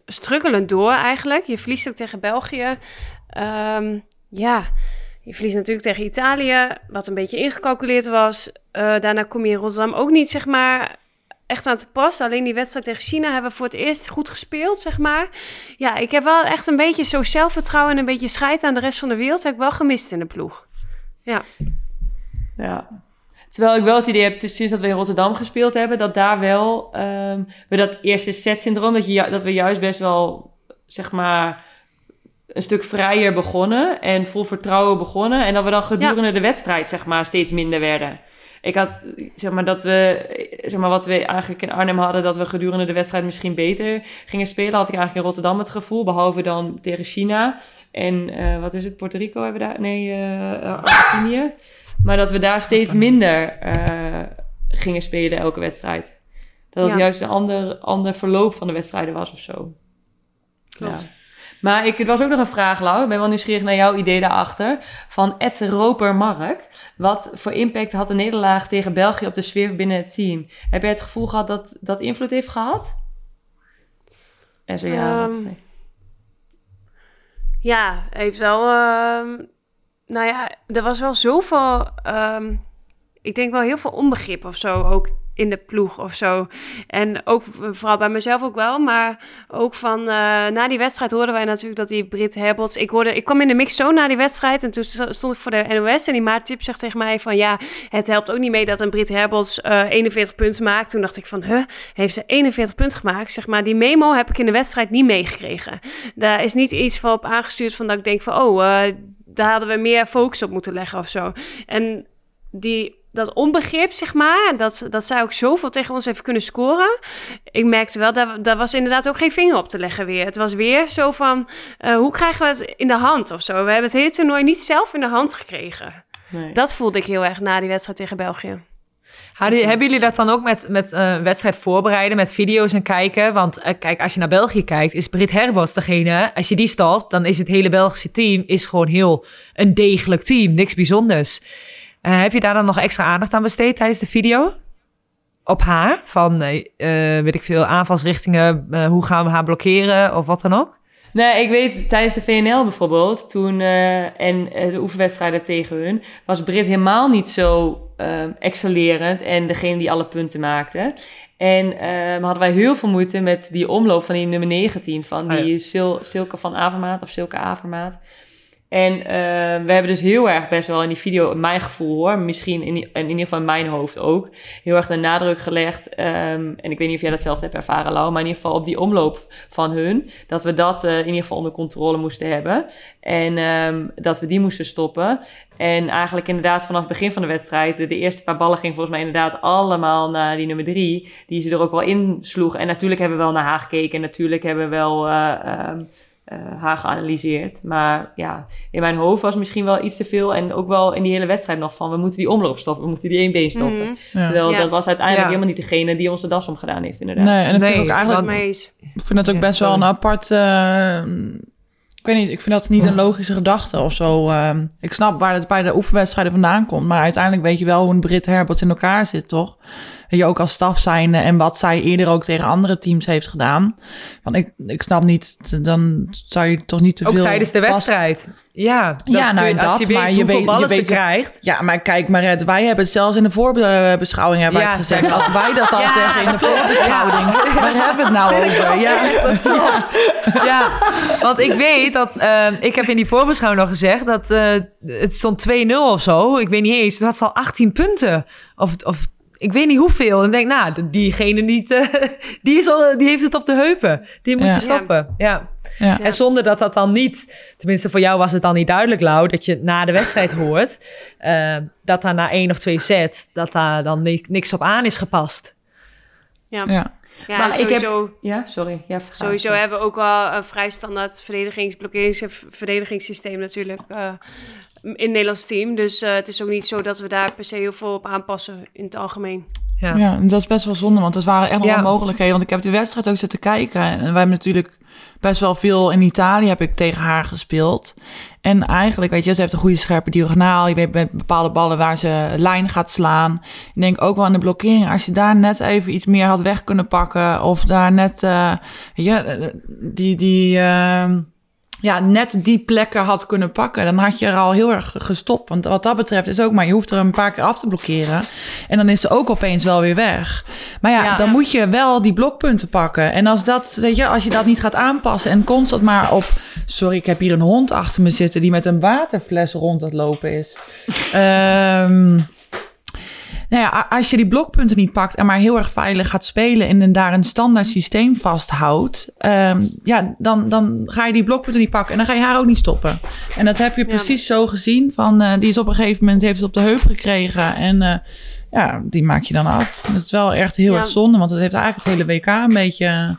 strukkelend door eigenlijk. Je verliest ook tegen België. Ehm, ja, je verliest natuurlijk tegen Italië, wat een beetje ingecalculeerd was. Eh, daarna kom je in Rotterdam ook niet, zeg maar, echt aan te pas. Alleen die wedstrijd tegen China hebben we voor het eerst goed gespeeld, zeg maar. Ja, ik heb wel echt een beetje zo zelfvertrouwen en een beetje scheid aan de rest van de wereld. heb ik wel gemist in de ploeg. Ja. Ja. Terwijl ik wel het idee heb, sinds dat we in Rotterdam gespeeld hebben, dat daar wel um, we dat eerste set-syndroom, dat, je, dat we juist best wel, zeg maar, een stuk vrijer begonnen en vol vertrouwen begonnen. En dat we dan gedurende de wedstrijd, zeg maar, steeds minder werden. Ik had, zeg maar, dat we, zeg maar, wat we eigenlijk in Arnhem hadden, dat we gedurende de wedstrijd misschien beter gingen spelen, had ik eigenlijk in Rotterdam het gevoel, behalve dan tegen China. En uh, wat is het, Puerto Rico hebben we daar? Nee, uh, Argentinië. Maar dat we daar steeds minder uh, gingen spelen elke wedstrijd. Dat het juist een ander, ander verloop van de wedstrijden was of zo. Klopt. Ja. Maar ik, het was ook nog een vraag, Lau. Ik ben wel nieuwsgierig naar jouw idee daarachter. Van Ed Roper Mark. Wat voor impact had de nederlaag tegen België op de sfeer binnen het team? Heb jij het gevoel gehad dat dat invloed heeft gehad? En zo ja, um, wat Ja, heeft wel... Uh, nou ja, er was wel zoveel... Um, ik denk wel heel veel onbegrip of zo ook in de ploeg of zo. En ook vooral bij mezelf ook wel, maar ook van uh, na die wedstrijd hoorden wij natuurlijk dat die Brit Herbots. Ik hoorde, ik kwam in de mix zo na die wedstrijd en toen stond ik voor de NOS en die Maart Tip zegt tegen mij van ja, het helpt ook niet mee dat een Brit Herbots uh, 41 punten maakt. Toen dacht ik van, huh, heeft ze 41 punten gemaakt? Zeg maar, die memo heb ik in de wedstrijd niet meegekregen. Daar is niet iets van op aangestuurd van dat ik denk van, oh, daar hadden we meer focus op moeten leggen of zo. En die dat onbegrip, zeg maar, dat, dat zij ook zoveel tegen ons heeft kunnen scoren. Ik merkte wel, daar, daar was inderdaad ook geen vinger op te leggen weer. Het was weer zo van, uh, hoe krijgen we het in de hand of zo? We hebben het hele toernooi niet zelf in de hand gekregen. Nee. Dat voelde ik heel erg na die wedstrijd tegen België. Hadden, hebben jullie dat dan ook met, met uh, wedstrijd voorbereiden, met video's en kijken? Want uh, kijk, als je naar België kijkt, is Brit Herbos degene. Als je die stopt, dan is het hele Belgische team is gewoon heel een degelijk team. Niks bijzonders. Uh, heb je daar dan nog extra aandacht aan besteed tijdens de video? Op haar? Van, uh, weet ik veel, aanvalsrichtingen, uh, hoe gaan we haar blokkeren of wat dan ook? Nee, ik weet tijdens de VNL bijvoorbeeld, toen en de oefenwedstrijden tegen hun, was Brit helemaal niet zo excellerend en degene die alle punten maakte. En hadden wij heel veel moeite met die omloop van die nummer 19, van die oh ja. Sil Silke van Avermaat of Silke Avermaat. En uh, we hebben dus heel erg best wel in die video, mijn gevoel hoor, misschien in, in ieder geval in mijn hoofd ook, heel erg de nadruk gelegd. Um, en ik weet niet of jij dat zelf hebt ervaren, Lau, maar in ieder geval op die omloop van hun, dat we dat uh, in ieder geval onder controle moesten hebben. En um, dat we die moesten stoppen. En eigenlijk inderdaad vanaf het begin van de wedstrijd, de, eerste paar ballen gingen volgens mij inderdaad allemaal naar die nummer drie, die ze er ook wel in sloeg. En natuurlijk hebben we wel naar haar gekeken en natuurlijk hebben we wel... Uh, uh, haar geanalyseerd. Maar ja, in mijn hoofd was misschien wel iets te veel. En ook wel in die hele wedstrijd nog van... we moeten die omloop stoppen, we moeten die één been stoppen. Mm -hmm. ja. Terwijl ja. dat was uiteindelijk ja. helemaal niet degene... die onze das omgedaan heeft inderdaad. Nee, en dat nee, vind ik ook eigenlijk... Ik vind het ook best wel een apart... Uh, ik weet niet, ik vind dat niet een logische gedachte of zo. Uh, ik snap waar het bij de oefenwedstrijden vandaan komt. Maar uiteindelijk weet je wel hoe een Brit Herbert in elkaar zit, toch? je ook als staf zijnde en wat zij eerder ook tegen andere teams heeft gedaan. Want ik, ik snap niet, dan zou je toch niet te veel... Ook tijdens de wedstrijd. Ja, ja nou dat, je maar je weet, je weet krijgt. Ja, maar kijk Maret, wij hebben het zelfs in de voorbeschouwing hebben ja, gezegd. Als wij dat al ja, zeggen in de voorbeschouwing, waar hebben we het nou over? Ja, want ik weet dat, uh, ik heb in die voorbeschouwing nog gezegd dat uh, het stond 2-0 of zo. Ik weet niet eens, het had al 18 punten. Of, of ik weet niet hoeveel. En denk, nou, diegene niet, uh, die, is al, die heeft het op de heupen. Die moet ja. je stoppen. Ja. ja. En zonder dat dat dan niet, tenminste voor jou was het dan niet duidelijk, Lau, dat je na de wedstrijd hoort, uh, dat daar na één of twee sets, dat daar dan niks op aan is gepast. Ja. ja. Ja, maar sowieso, ik heb... Ja, sorry. Ja, sowieso hebben we ook wel een vrij standaard verdedigings, blokkerings- en verdedigingssysteem natuurlijk. Uh, in het Nederlands team. Dus uh, het is ook niet zo dat we daar per se heel veel op aanpassen in het algemeen. Ja, ja en dat is best wel zonde, want er waren echt nog ja. wel mogelijkheden. Want ik heb de wedstrijd ook zitten kijken. En wij hebben natuurlijk best wel veel in Italië heb ik tegen haar gespeeld. En eigenlijk, weet je, ze heeft een goede scherpe diagonaal. Je weet met bepaalde ballen waar ze lijn gaat slaan. Ik denk ook wel aan de blokkering. Als je daar net even iets meer had weg kunnen pakken. Of daar net, uh, weet je, die, die, uh, ja, net die plekken had kunnen pakken, dan had je er al heel erg gestopt. Want wat dat betreft is ook maar, je hoeft er een paar keer af te blokkeren. En dan is ze ook opeens wel weer weg. Maar ja, Ja. dan moet je wel die blokpunten pakken. En als dat, weet je, als je dat niet gaat aanpassen en constant maar op. Sorry, ik heb hier een hond achter me zitten die met een waterfles rond het lopen is. Ehm nou ja, als je die blokpunten niet pakt en maar heel erg veilig gaat spelen en dan daar een standaard systeem vasthoudt, ehm, ja, dan, dan ga je die blokpunten niet pakken en dan ga je haar ook niet stoppen. En dat heb je Ja. precies zo gezien. Van, eh, die is op een gegeven moment heeft het op de heup gekregen en eh, ja, die maak je dan af. Dat is wel echt heel Ja. erg zonde, want het heeft eigenlijk het hele WK een beetje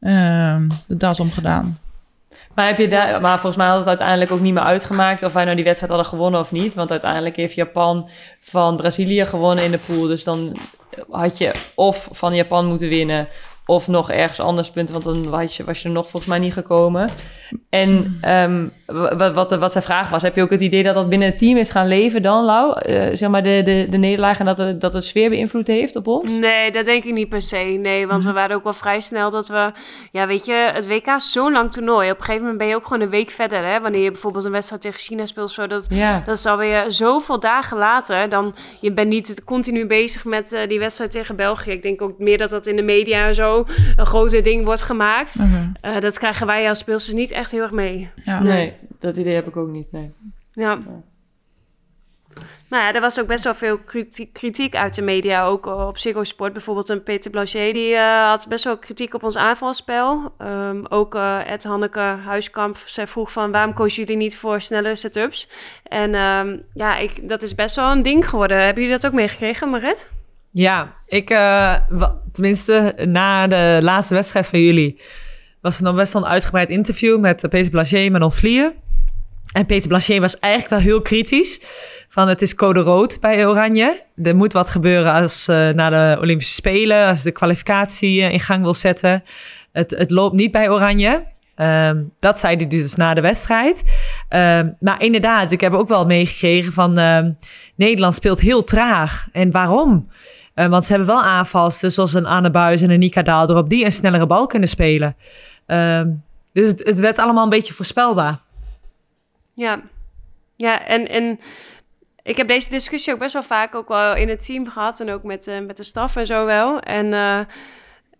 ehm, de das omgedaan. Maar, je daar, maar volgens mij had het uiteindelijk ook niet meer uitgemaakt of wij nou die wedstrijd hadden gewonnen of niet. Want uiteindelijk heeft Japan van Brazilië gewonnen in de pool. Dus dan had je of van Japan moeten winnen of nog ergens anders punten. Want dan was je, was je er nog volgens mij niet gekomen. En ehm, wat, wat, wat zijn vraag was, heb je ook het idee dat dat binnen het team is gaan leven dan, Lau? Eh, zeg maar de, de, de nederlaag en dat het, dat het sfeer beïnvloed heeft op ons? Nee, dat denk ik niet per se. Nee, want Mhm. we waren ook wel vrij snel dat we... Ja, weet je, het WK is zo'n lang toernooi. Op een gegeven moment ben je ook gewoon een week verder, hè. Wanneer je bijvoorbeeld een wedstrijd tegen China speelt zo. Dat, Ja. dat is alweer zoveel dagen later. Dan, je bent niet continu bezig met eh, die wedstrijd tegen België. Ik denk ook meer dat dat in de media en zo een groter ding wordt gemaakt. Eh, dat krijgen wij als speelsters niet echt heel erg mee. Ja. Nee, dat idee heb ik ook niet, nee. Ja. Nou ja, er was ook best wel veel kritiek, uit de media, ook op Ziggo Sport. Bijvoorbeeld een Peter Blanchet, die eh, had best wel kritiek op ons aanvalspel. Ehm, ook eh Ed Hanneke Huiskamp zij vroeg van, waarom kozen jullie niet voor snellere setups? En ehm, ja, ik, dat is best wel een ding geworden. Hebben jullie dat ook meegekregen, Marit? Ja, ik, eh, tenminste, na de laatste wedstrijd van jullie was er nog best wel een uitgebreid interview met eh, Peter Blanchet, Manon Vlier. En Peter Blanchet was eigenlijk wel heel kritisch. Van het is code rood bij Oranje. Er moet wat gebeuren als eh na de Olympische Spelen, als de kwalificatie in gang wil zetten. Het, het loopt niet bij Oranje. Ehm, dat zei hij dus na de wedstrijd. Ehm, maar inderdaad, ik heb ook wel meegekregen van ehm, Nederland speelt heel traag. En waarom? Eh, want ze hebben wel aanvalsters zoals een Anne Buis en een Nika Daaldrop... die een snellere bal kunnen spelen. Ehm, dus het, het werd allemaal een beetje voorspelbaar. Ja, ja en, en ik heb deze discussie ook best wel vaak ook wel in het team gehad en ook met, eh, met de staf en zo wel. En eh,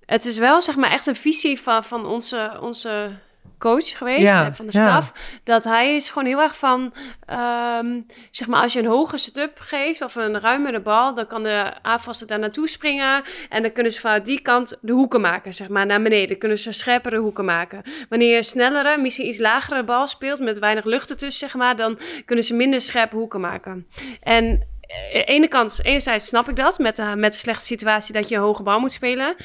het is wel zeg maar echt een visie van, van onze, onze coach geweest, Ja, en van de ja. staf. Dat hij is gewoon heel erg van, ehm, zeg maar als je een hoge setup geeft of een ruimere bal, dan kan de aanvalster daar naartoe springen en dan kunnen ze vanuit die kant de hoeken maken, zeg maar, naar beneden. Dan kunnen ze scherpere hoeken maken. Wanneer je een snellere, misschien iets lagere bal speelt met weinig lucht ertussen, zeg maar, dan kunnen ze minder scherpe hoeken maken. En eh, ene kant, enerzijds snap ik dat, met de, met de slechte situatie dat je een hoge bal moet spelen.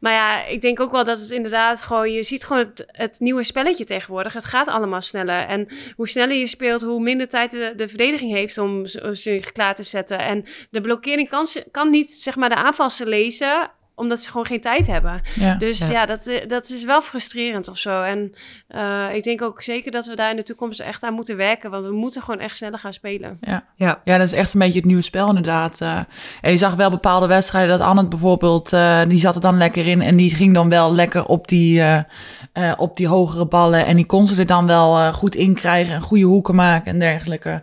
Maar ja, ik denk ook wel dat het inderdaad gewoon... Je ziet gewoon het, nieuwe spelletje tegenwoordig. Het gaat allemaal sneller. En hoe sneller je speelt, hoe minder tijd de, de verdediging heeft om zich klaar te zetten. En de blokkering kan, kan niet, zeg maar, de aanvalsen lezen omdat ze gewoon geen tijd hebben. Ja. Dus Ja. ja, dat, eh, dat is wel frustrerend of zo. En eh, ik denk ook zeker dat we daar in de toekomst echt aan moeten werken. Want we moeten gewoon echt sneller gaan spelen. Ja. Ja. ja, dat is echt een beetje het nieuwe spel inderdaad. eh. en je zag wel bepaalde wedstrijden dat Anne bijvoorbeeld, eh, die zat er dan lekker in en die ging dan wel lekker op die, eh, eh, op die hogere ballen en die kon ze er dan wel eh, goed in krijgen en goede hoeken maken en dergelijke.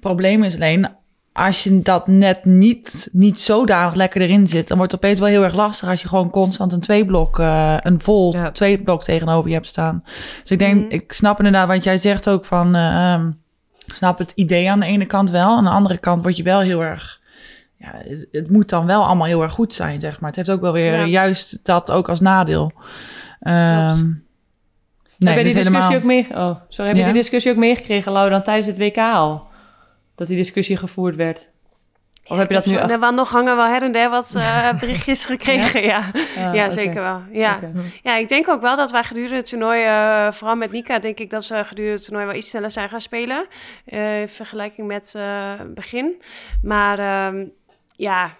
Probleem is alleen, als je dat net niet, niet zodanig lekker erin zit, dan wordt het opeens wel heel erg lastig als je gewoon constant een tweeblok, eh een vol Ja. tweeblok tegenover je hebt staan. Dus ik denk, Mhm. ik snap inderdaad wat jij zegt ook van, ik snap het idee aan de ene kant wel. Aan de andere kant word je wel heel erg. Ja, het, het moet dan wel allemaal heel erg goed zijn, zeg maar. Het heeft ook wel weer Ja. juist dat ook als nadeel. Ehm nee, heb je dus die discussie helemaal. ook mee... Oh, sorry. Heb Ja? je die discussie ook meegekregen, Lau, dan tijdens het WK al? Dat die discussie gevoerd werd? Of heb je dat nu... Er waren nog hangen wel her en der wat eh, berichtjes gekregen, ja. Ja, Ah, oké. zeker wel. Ja. Oké. ja, ik denk ook wel dat wij gedurende het toernooi, eh, vooral met Nika, denk ik dat ze gedurende het toernooi wel iets sneller zijn gaan spelen. eh, in vergelijking met begin. Maar ehm, ja,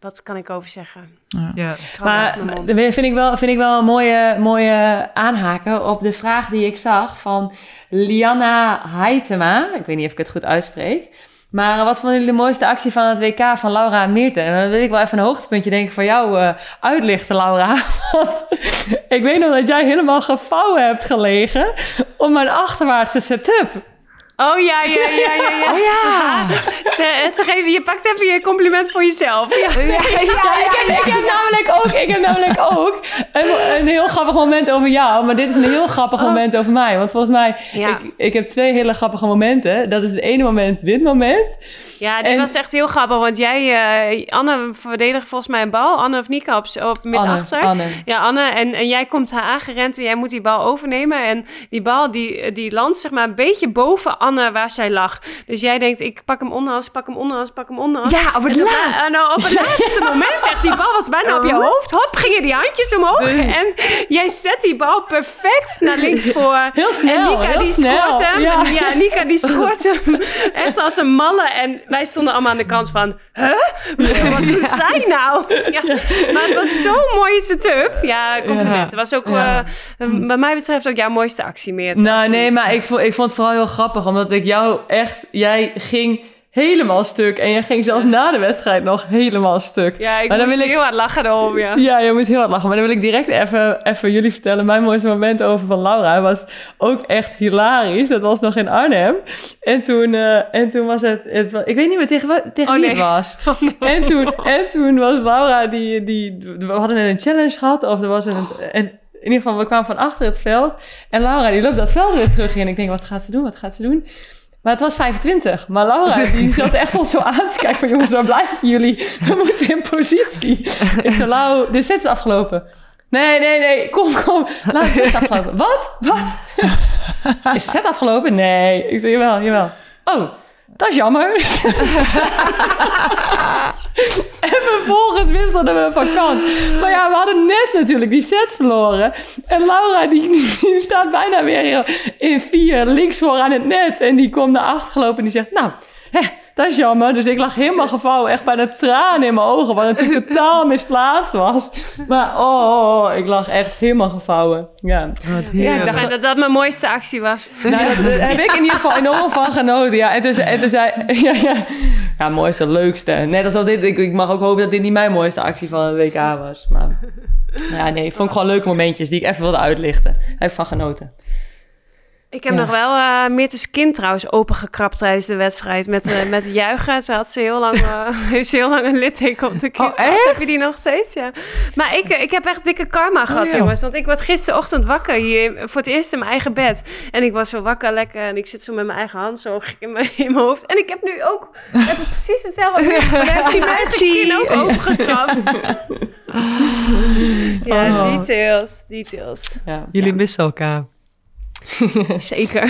wat kan ik over zeggen? Ja. Maar dat vind ik wel, vind ik wel een mooie, mooie aanhaken op de vraag die ik zag van Liana Heitema. Ik weet niet of ik het goed uitspreek. Maar wat vonden jullie de mooiste actie van het WK van Laura en Meerte? En dan wil ik wel even een hoogtepuntje denk ik van jou uh, uitlichten, Laura. Want ik weet nog dat jij helemaal gevouwen hebt gelegen op mijn achterwaartse setup. Oh ja, ja, ja, ja. ja. Oh ja. Ze, ze geven, je pakt even je compliment voor jezelf. Ja, ja, ja, ik, heb, ik heb namelijk ook, ik heb namelijk ook een, een heel grappig moment over jou. Maar dit is een heel grappig moment over mij. Want volgens mij, ik, ik heb twee hele grappige momenten. Dat is het ene moment, dit moment. Ja, dit was echt heel grappig. Want jij, uh, Anne verdedigt volgens mij een bal. Anne of Nika op, met achter. Anne. Ja, Anne. En, en jij komt haar aangerend en jij moet die bal overnemen. En die bal die, die landt zeg maar een beetje boven Anne waar zij lag. Dus jij denkt, ik pak hem onderhands, pak hem onderhands, pak hem onderhands. Ja, op het laatste. En nou, op het laatste moment echt, die bal was bijna op je hoofd. Hop, gingen die handjes omhoog. En jij zet die bal perfect naar links voor. Heel snel, En Nika die scoort hem. Ja. En ja, Nika die scoort hem echt als een malle. En wij stonden allemaal aan de kant van, huh? Wat doet zij nou? Ja. Maar het was zo'n mooie setup. Ja, compliment. Het was ook, eh, wat mij betreft, ook jouw mooiste actie meer. Nou, nee, maar ik vond, ik vond het vooral heel grappig. Omdat ik jou echt... Jij ging helemaal stuk. En jij ging zelfs na de wedstrijd nog helemaal stuk. Ja, ik Maar dan moest wil ik- heel hard lachen erom, ja. Ja, je moet heel hard lachen. Maar dan wil ik direct even, even jullie vertellen. Mijn mooiste moment over van Laura was ook echt hilarisch. Dat was nog in Arnhem. En toen, eh, en toen was het, het Ik weet niet meer tegen, tegen Oh, wie nee. het was. en, toen, en toen was Laura die, die... We hadden een challenge gehad. Of er was een... En in ieder geval, we kwamen van achter het veld. En Laura die loopt dat veld weer terug in. Ik denk, wat gaat ze doen? Wat gaat ze doen? Maar het was 25. Maar Laura die zat echt al zo aan te kijken van... jongens, waar blijven jullie? We moeten in positie. Ik zei, Lau, de set is afgelopen. Nee, nee, nee. Kom, kom. Lau, de set afgelopen. Wat? Wat? Is de set afgelopen? Nee. Ik zei, jawel, jawel. Oh, dat is jammer. en vervolgens wisselden we van kant. Maar ja, we hadden net natuurlijk die set verloren. En Laura, die, die staat bijna weer in vier links voor aan het net. En die komt naar achter gelopen en die zegt, nou, hè, dat is jammer. Dus ik lag helemaal gevouwen, echt bij de tranen in mijn ogen. Wat natuurlijk totaal misplaatst was. Maar oh, oh, oh, ik lag echt helemaal gevouwen. Ja. Wat Ja, ik dacht- dat dat mijn mooiste actie was. Nou, dat, daar heb ik in ieder geval enorm van genoten. Ja, en toen, ze- en toen zei... Ja, ja. ja, mooiste, leukste. Net als dit... Ik, ik mag ook hopen dat dit niet mijn mooiste actie van het WK was. Maar ja, nee, vond ik gewoon leuke momentjes die ik even wilde uitlichten. Daar heb ik van genoten. Ik heb Ja. nog wel eh Meertes kind trouwens opengekrapt tijdens de wedstrijd. Met, eh, met juichen. Ze had ze heel lang, eh, heeft ze heel lang een litteken op de kind. Oh, echt? Heb je die nog steeds? Ja. Maar ik, eh, ik heb echt dikke karma gehad, ja. jongens. Want ik word gisterochtend wakker hier voor het eerst in mijn eigen bed. En ik was zo wakker lekker. En ik zit zo met mijn eigen hand zo in mijn, in mijn hoofd. En ik heb nu ook heb ik precies hetzelfde. Ik heb mijn eigen kind ook opengekrapt. ja, Oh. details. Details. Ja, Jullie ja. missen elkaar. Zeker.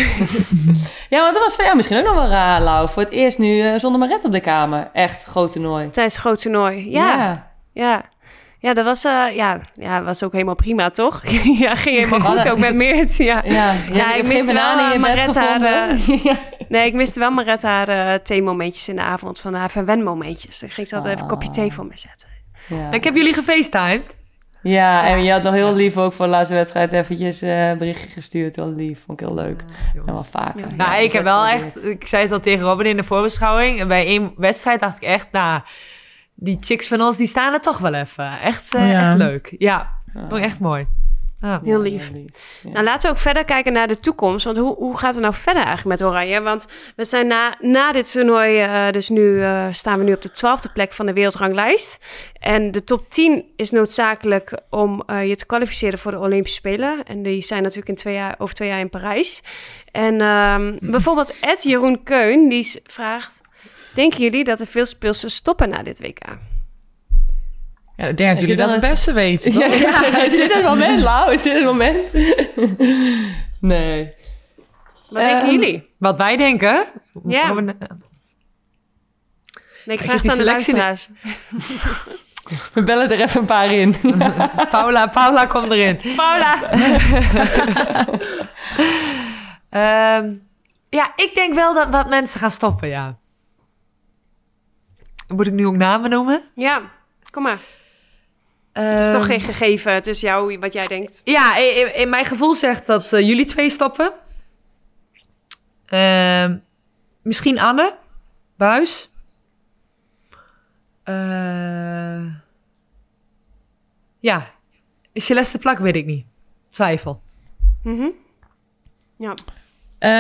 ja, want dat was voor jou misschien ook nog wel raar, Lau. Voor het eerst nu eh, zonder Maret op de kamer. Echt groot toernooi. Tijdens groot toernooi. ja. Ja. Ja, dat was, eh, ja, ja, was ook helemaal prima, toch? ja, ging helemaal goed ook met Meert. Ja. Ja, Ja, ik miste wel, Maretta gevonden. ja. Nee, ik miste wel Maretta haar theemomentjes in de avond van haar verwenmomentjes. Dan ging ze altijd even een kopje thee voor me zetten. Ja. Ik heb jullie gefacetimed. Ja, en Ja, je had nog heel lief ook voor de laatste wedstrijd eventjes eh, een berichtje gestuurd. Heel lief, vond ik heel leuk. En wel vaker. Ja. Ja, Nou, ik heb wel echt... Ik zei het al tegen Robin in de voorbeschouwing. En bij één wedstrijd dacht ik echt... Nou, die chicks van ons, die staan er toch wel even. Echt, eh, Ja. echt leuk. Ja, vond ik echt mooi. Ja. Heel lief. Ja. Nou, laten we ook verder kijken naar de toekomst. Want hoe, hoe gaat het nou verder eigenlijk met Oranje? Want we zijn na, na dit toernooi, eh, dus nu eh, staan we nu op de twaalfde plek van de wereldranglijst. En de top 10 is noodzakelijk om eh, je te kwalificeren voor de Olympische Spelen. En die zijn natuurlijk in twee jaar, over twee jaar in Parijs. En ehm, bijvoorbeeld Ed Jeroen Keun, die vraagt... Denken jullie dat er veel speelsters stoppen na dit WK? Ja, ik denk dat jullie dat het beste weten. Ja, toch? ja, is dit het moment, Lau? Is dit het moment? nee. Wat denken Ehm, jullie? Wat wij denken... Ja. Nee, ik vraag het aan de luisteraars. We bellen er even een paar in. Paula, Paula komt erin. Paula! Ehm, ja, ik denk wel dat wat mensen gaan stoppen, ja. Moet ik nu ook namen noemen? Ja, kom maar. Het is Ehm, toch geen gegeven. Het is jou wat jij denkt. Ja, in, mijn gevoel zegt dat eh, jullie twee stoppen. Ehm, misschien Anne. Buis. Eh ja. Celeste Plak weet ik niet. Twijfel. Mhm. Ja. Eh,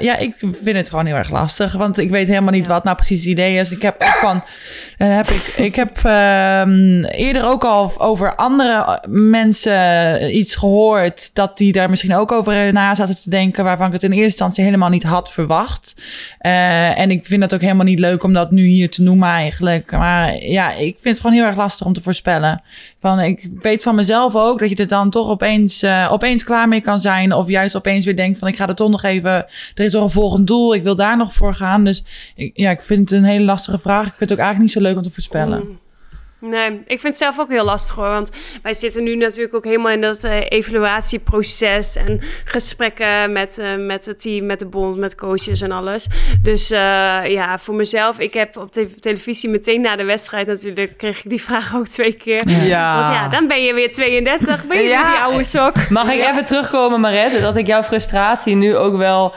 ja, ik vind het gewoon heel erg lastig. Want ik weet helemaal niet Ja. wat nou precies het idee is. Ik heb ook van. Dan heb ik, ik heb ehm, eerder ook al over andere mensen iets gehoord. Dat die daar misschien ook over na zaten te denken. Waarvan ik het in eerste instantie helemaal niet had verwacht. Eh, en ik vind het ook helemaal niet leuk om dat nu hier te noemen eigenlijk. Maar ja, ik vind het gewoon heel erg lastig om te voorspellen. Van, ik weet van mezelf ook dat je er dan toch opeens, eh, opeens klaar mee kan zijn. Of juist opeens weer denkt van ik ga er toch nog even... Er is toch een volgend doel, ik wil daar nog voor gaan. Dus ik, ja, ik vind het een hele lastige vraag. Ik vind het ook eigenlijk niet zo leuk om te voorspellen. Nee, ik vind het zelf ook heel lastig hoor. Want wij zitten nu natuurlijk ook helemaal in dat eh, evaluatieproces en gesprekken met, eh, met het team, met de bond, met coaches en alles. Dus eh, ja, voor mezelf, ik heb op te- televisie meteen na de wedstrijd natuurlijk, kreeg ik die vraag ook twee keer. Ja. Want ja, dan ben je weer 32, ben je Ja. weer die oude sok. Mag ik even terugkomen, Maret? Dat ik jouw frustratie nu ook wel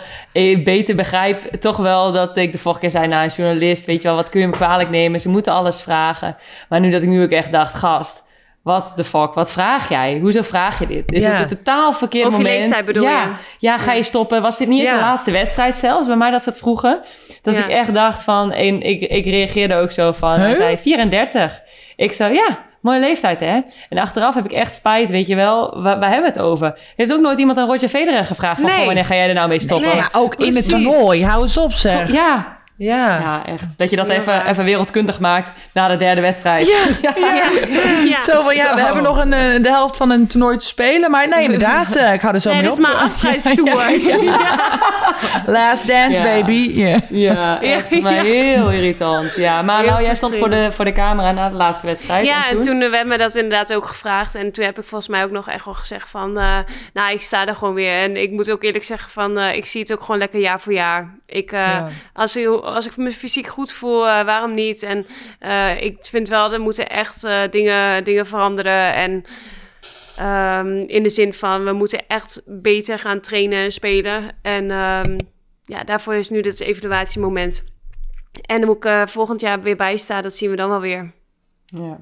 beter begrijp. Toch wel dat ik de vorige keer zei naar een journalist... weet je wel, wat kun je me kwalijk nemen? Ze moeten alles vragen. Maar nu dat ik nu ook echt dacht, gast... Wat de fuck, wat vraag jij? Hoezo vraag je dit? Is Ja. het een totaal verkeerd Over je moment? leeftijd bedoel ja. je? Ja, ga je stoppen? Was dit niet eens Ja. de laatste wedstrijd zelfs? Bij mij dat ze het vroegen. Dat Ja. ik echt dacht van... En ik, ik reageerde ook zo van... Hij Huh? zei 34. Ik zo, ja, mooie leeftijd hè? En achteraf heb ik echt spijt, weet je wel. Waar, waar hebben we het over? Heeft ook nooit iemand aan Roger Federer gevraagd van... Nee. wanneer ga jij er nou mee stoppen? Nee. Maar ook in het toernooi, hou eens op zeg. Ja, Ja. ja, echt. Dat je dat even, even wereldkundig maakt na de derde wedstrijd. Ja, Ja. ja. Zo van ja, we hebben nog een, eh, de helft van een toernooi te spelen. Maar nee, inderdaad, eh, ik hou er zo Nee, mee dit op. is maar een afscheidstoer. Ja, ja, ja. Last dance, Ja. baby. Ja. Ja, echt. Maar ja. heel irritant. Ja, maar Heel nou, jij stond voor de, voor de camera na de laatste wedstrijd. Ja, en en toen? toen werd me dat inderdaad ook gevraagd. En toen heb ik volgens mij ook nog echt wel gezegd van... eh, nou, ik sta er gewoon weer. En ik moet ook eerlijk zeggen van... eh, ik zie het ook gewoon lekker jaar voor jaar. Ik, eh, Ja. als, ik, als ik me fysiek goed voel, eh, waarom niet? En eh, ik vind wel, er moeten echt eh, dingen, dingen veranderen. En ehm, in de zin van, we moeten echt beter gaan trainen en spelen. En ehm, ja, daarvoor is nu dit evaluatiemoment. En dan moet ik volgend jaar weer bijstaan. Dat zien we dan wel weer. Ja.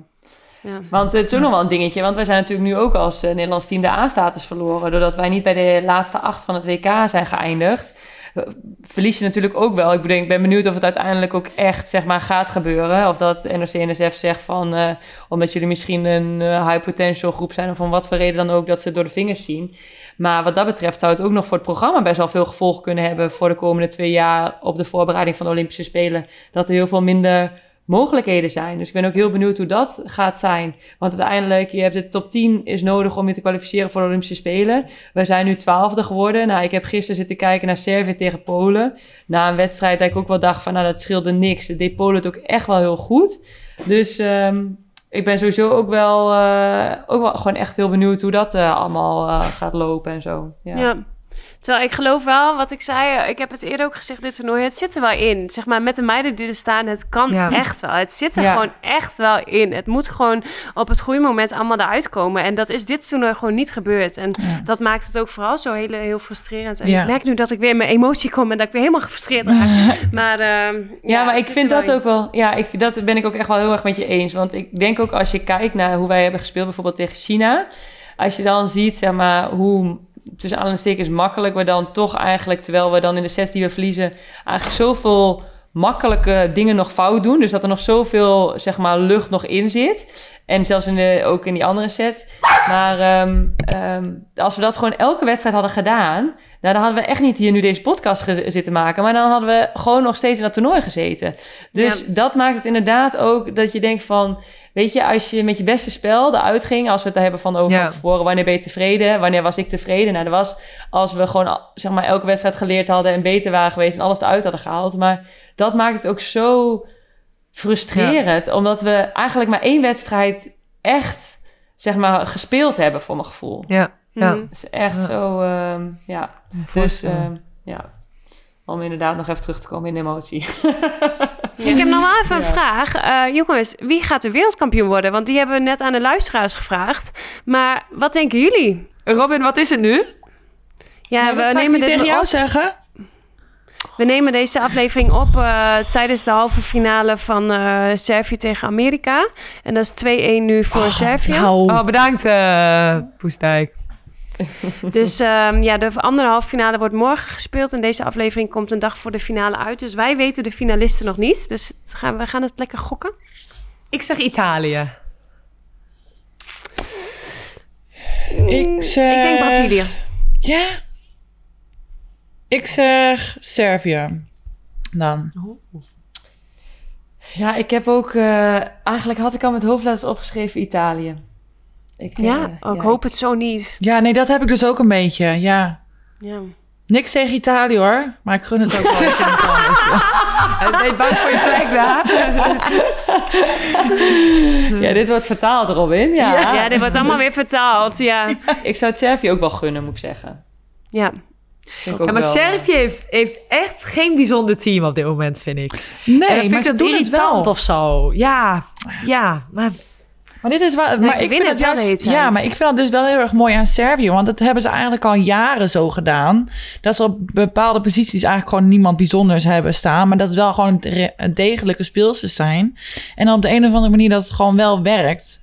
Ja. Want het is ook nog wel een dingetje. Want wij zijn natuurlijk nu ook als Nederlands team de A-status verloren. Doordat wij niet bij de laatste acht van het WK zijn geëindigd. Verlies je natuurlijk ook wel. Ik ben benieuwd of het uiteindelijk ook echt zeg maar, gaat gebeuren. Of dat NOC-NSF zegt van... eh, omdat jullie misschien een eh, high potential groep zijn... of om wat voor reden dan ook dat ze het door de vingers zien. Maar wat dat betreft zou het ook nog voor het programma... best wel veel gevolgen kunnen hebben... voor de komende twee jaar op de voorbereiding van de Olympische Spelen. Dat er heel veel minder mogelijkheden zijn. Dus ik ben ook heel benieuwd hoe dat gaat zijn. Want uiteindelijk, je hebt de top 10 is nodig om je te kwalificeren voor de Olympische Spelen. We zijn nu twaalfde geworden. Nou, ik heb gisteren zitten kijken naar Servië tegen Polen. Na een wedstrijd dat ik ook wel dacht van, nou, dat scheelde niks. Het deed Polen het ook echt wel heel goed. Dus ehm, ik ben sowieso ook wel, eh, ook wel gewoon echt heel benieuwd hoe dat eh, allemaal eh, gaat lopen en zo. Ja. Terwijl ik geloof wel, wat ik zei, ik heb het eerder ook gezegd, dit toernooi, het zit er wel in. Zeg maar, met de meiden die er staan, het kan Ja. echt wel. Het zit er Ja. gewoon echt wel in. Het moet gewoon op het goede moment allemaal eruit komen. En dat is dit toernooi gewoon niet gebeurd. En Ja. dat maakt het ook vooral zo heel, heel frustrerend. En ik merk nu dat ik weer in mijn emotie kom en dat ik weer helemaal gefrustreerd raak. maar ehm, Ja, maar ik vind dat ook wel. Ja, ik, dat ben ik ook echt wel heel erg met je eens. Want ik denk ook als je kijkt naar hoe wij hebben gespeeld, bijvoorbeeld tegen China. Als je dan ziet, zeg maar, hoe tussen aanhalingstekens makkelijk we dan toch eigenlijk, terwijl we dan in de sets die we verliezen, eigenlijk zoveel makkelijke dingen nog fout doen. Dus dat er nog zoveel, zeg maar, lucht nog in zit. En zelfs in de, ook in die andere sets. Maar ehm, ehm, als we dat gewoon elke wedstrijd hadden gedaan, nou, dan hadden we echt niet hier nu deze podcast zitten maken. Maar dan hadden we gewoon nog steeds in dat toernooi gezeten. Dus Ja. dat maakt het inderdaad ook dat je denkt van... Weet je, als je met je beste spel eruit ging... als we het hebben van over Ja. van tevoren... wanneer ben je tevreden? Wanneer was ik tevreden? Nou, dat was als we gewoon zeg maar, elke wedstrijd geleerd hadden... en beter waren geweest en alles eruit hadden gehaald. Maar dat maakt het ook zo frustrerend... omdat we eigenlijk maar één wedstrijd echt zeg maar, gespeeld hebben... voor mijn gevoel. Ja. Ja. Mhm. Het is echt Ja. zo, ehm, ja. Dus ehm, ja, om inderdaad nog even terug te komen in de emotie. Ik heb nog wel even een Ja. vraag. Eh, jongens, wie gaat de wereldkampioen worden? Want die hebben we net aan de luisteraars gevraagd. Maar wat denken jullie? Robin, wat is het nu? Ja, Nee, we nemen dit tegen jou op. zeggen. We nemen deze aflevering op uh, tijdens de halve finale van uh, Servië tegen Amerika. En dat is 2-1 nu voor oh, Servië. Nou. Oh, bedankt, uh, Poestijk. dus um, ja, de andere halve finale wordt morgen gespeeld. En deze aflevering komt een dag voor de finale uit. Dus wij weten de finalisten nog niet. Dus gaan, we gaan het lekker gokken. Ik zeg Italië. Ik, zeg... Ik denk Brazilië. Ja? Ik zeg Servië. Dan. Ja, ik heb ook... Uh, eigenlijk had ik al met hoofdletters opgeschreven Italië. Ik, ja? Uh, oh, ik hoop het zo niet. Ja, nee, dat heb ik dus ook een beetje, ja. Ja. Niks tegen Italië hoor, maar ik gun het ook wel. ben je bang voor je plek daar? ja, dit wordt vertaald, Robin. Ja. ja, ja dit wordt allemaal weer vertaald, ja. Ik zou het Servië ook wel gunnen, moet ik zeggen. Ja. Ja, maar Servië heeft, heeft echt geen bijzonder team op dit moment, vind ik. Nee, en maar ze doen het wel. of zo. Ja, ja, maar... Maar dit is wel. maar ik vind het juist, ja, maar ik vind het dus wel heel erg mooi aan Servië. Want dat hebben ze eigenlijk al jaren zo gedaan. Dat ze op bepaalde posities eigenlijk gewoon niemand bijzonders hebben staan. Maar dat het wel gewoon degelijke speelsters zijn. En op de een of andere manier dat het gewoon wel werkt.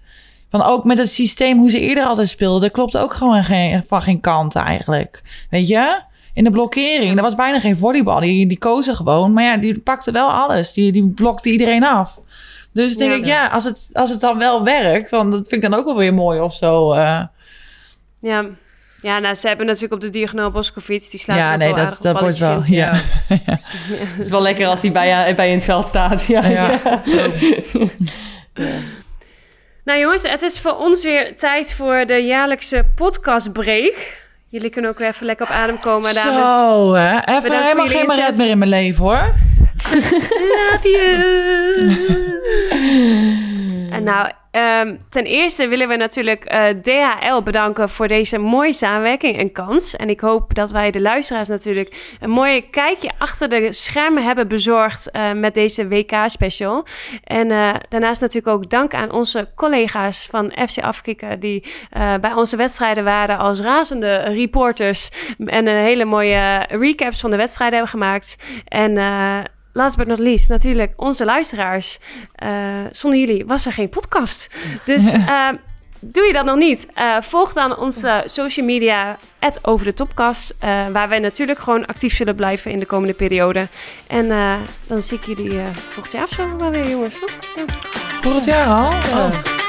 Van ook met het systeem hoe ze eerder altijd speelden. Dat klopt ook gewoon geen, van geen kant eigenlijk. Weet je? In de blokkering. Er was bijna geen volleybal. Die, die kozen gewoon. Maar ja, die pakte wel alles. Die, die blokte iedereen af. Dus denk ik, ja, als het, als het dan wel werkt, want dat vind ik dan ook wel weer mooi of zo. Uh. Ja. Ja, nou, ze hebben natuurlijk op de diagonaal Boskovic, die slaat ja, nee, dat, dat wordt wel, ja. ja. Het is wel lekker als die bij, bij in het veld staat. Ja, ja. Nou jongens, het is voor ons weer tijd voor de jaarlijkse podcastbreak. Jullie kunnen ook weer even lekker op adem komen, dames. Zo, hè? Even helemaal geen red meer in mijn leven, hoor. Love you. en nou, um, ten eerste willen we natuurlijk uh, eh, DHL bedanken voor deze mooie samenwerking en kans. En ik hoop dat wij de luisteraars natuurlijk een mooi kijkje achter de schermen hebben bezorgd uh, met deze WK-special. En uh, daarnaast natuurlijk ook dank aan onze collega's van FC Afkikken die bij onze wedstrijden waren als razende reporters en een hele mooie recaps van de wedstrijden hebben gemaakt. En last but not least, natuurlijk onze luisteraars. Uh, zonder jullie was er geen podcast. Dus uh, doe je dat nog niet? Uh, volg dan onze social media, over de topkast. waar wij natuurlijk gewoon actief zullen blijven in de komende periode. En dan zie ik jullie volgend jaar of zo wel weer, jongens. Volgend jaar al? Oh.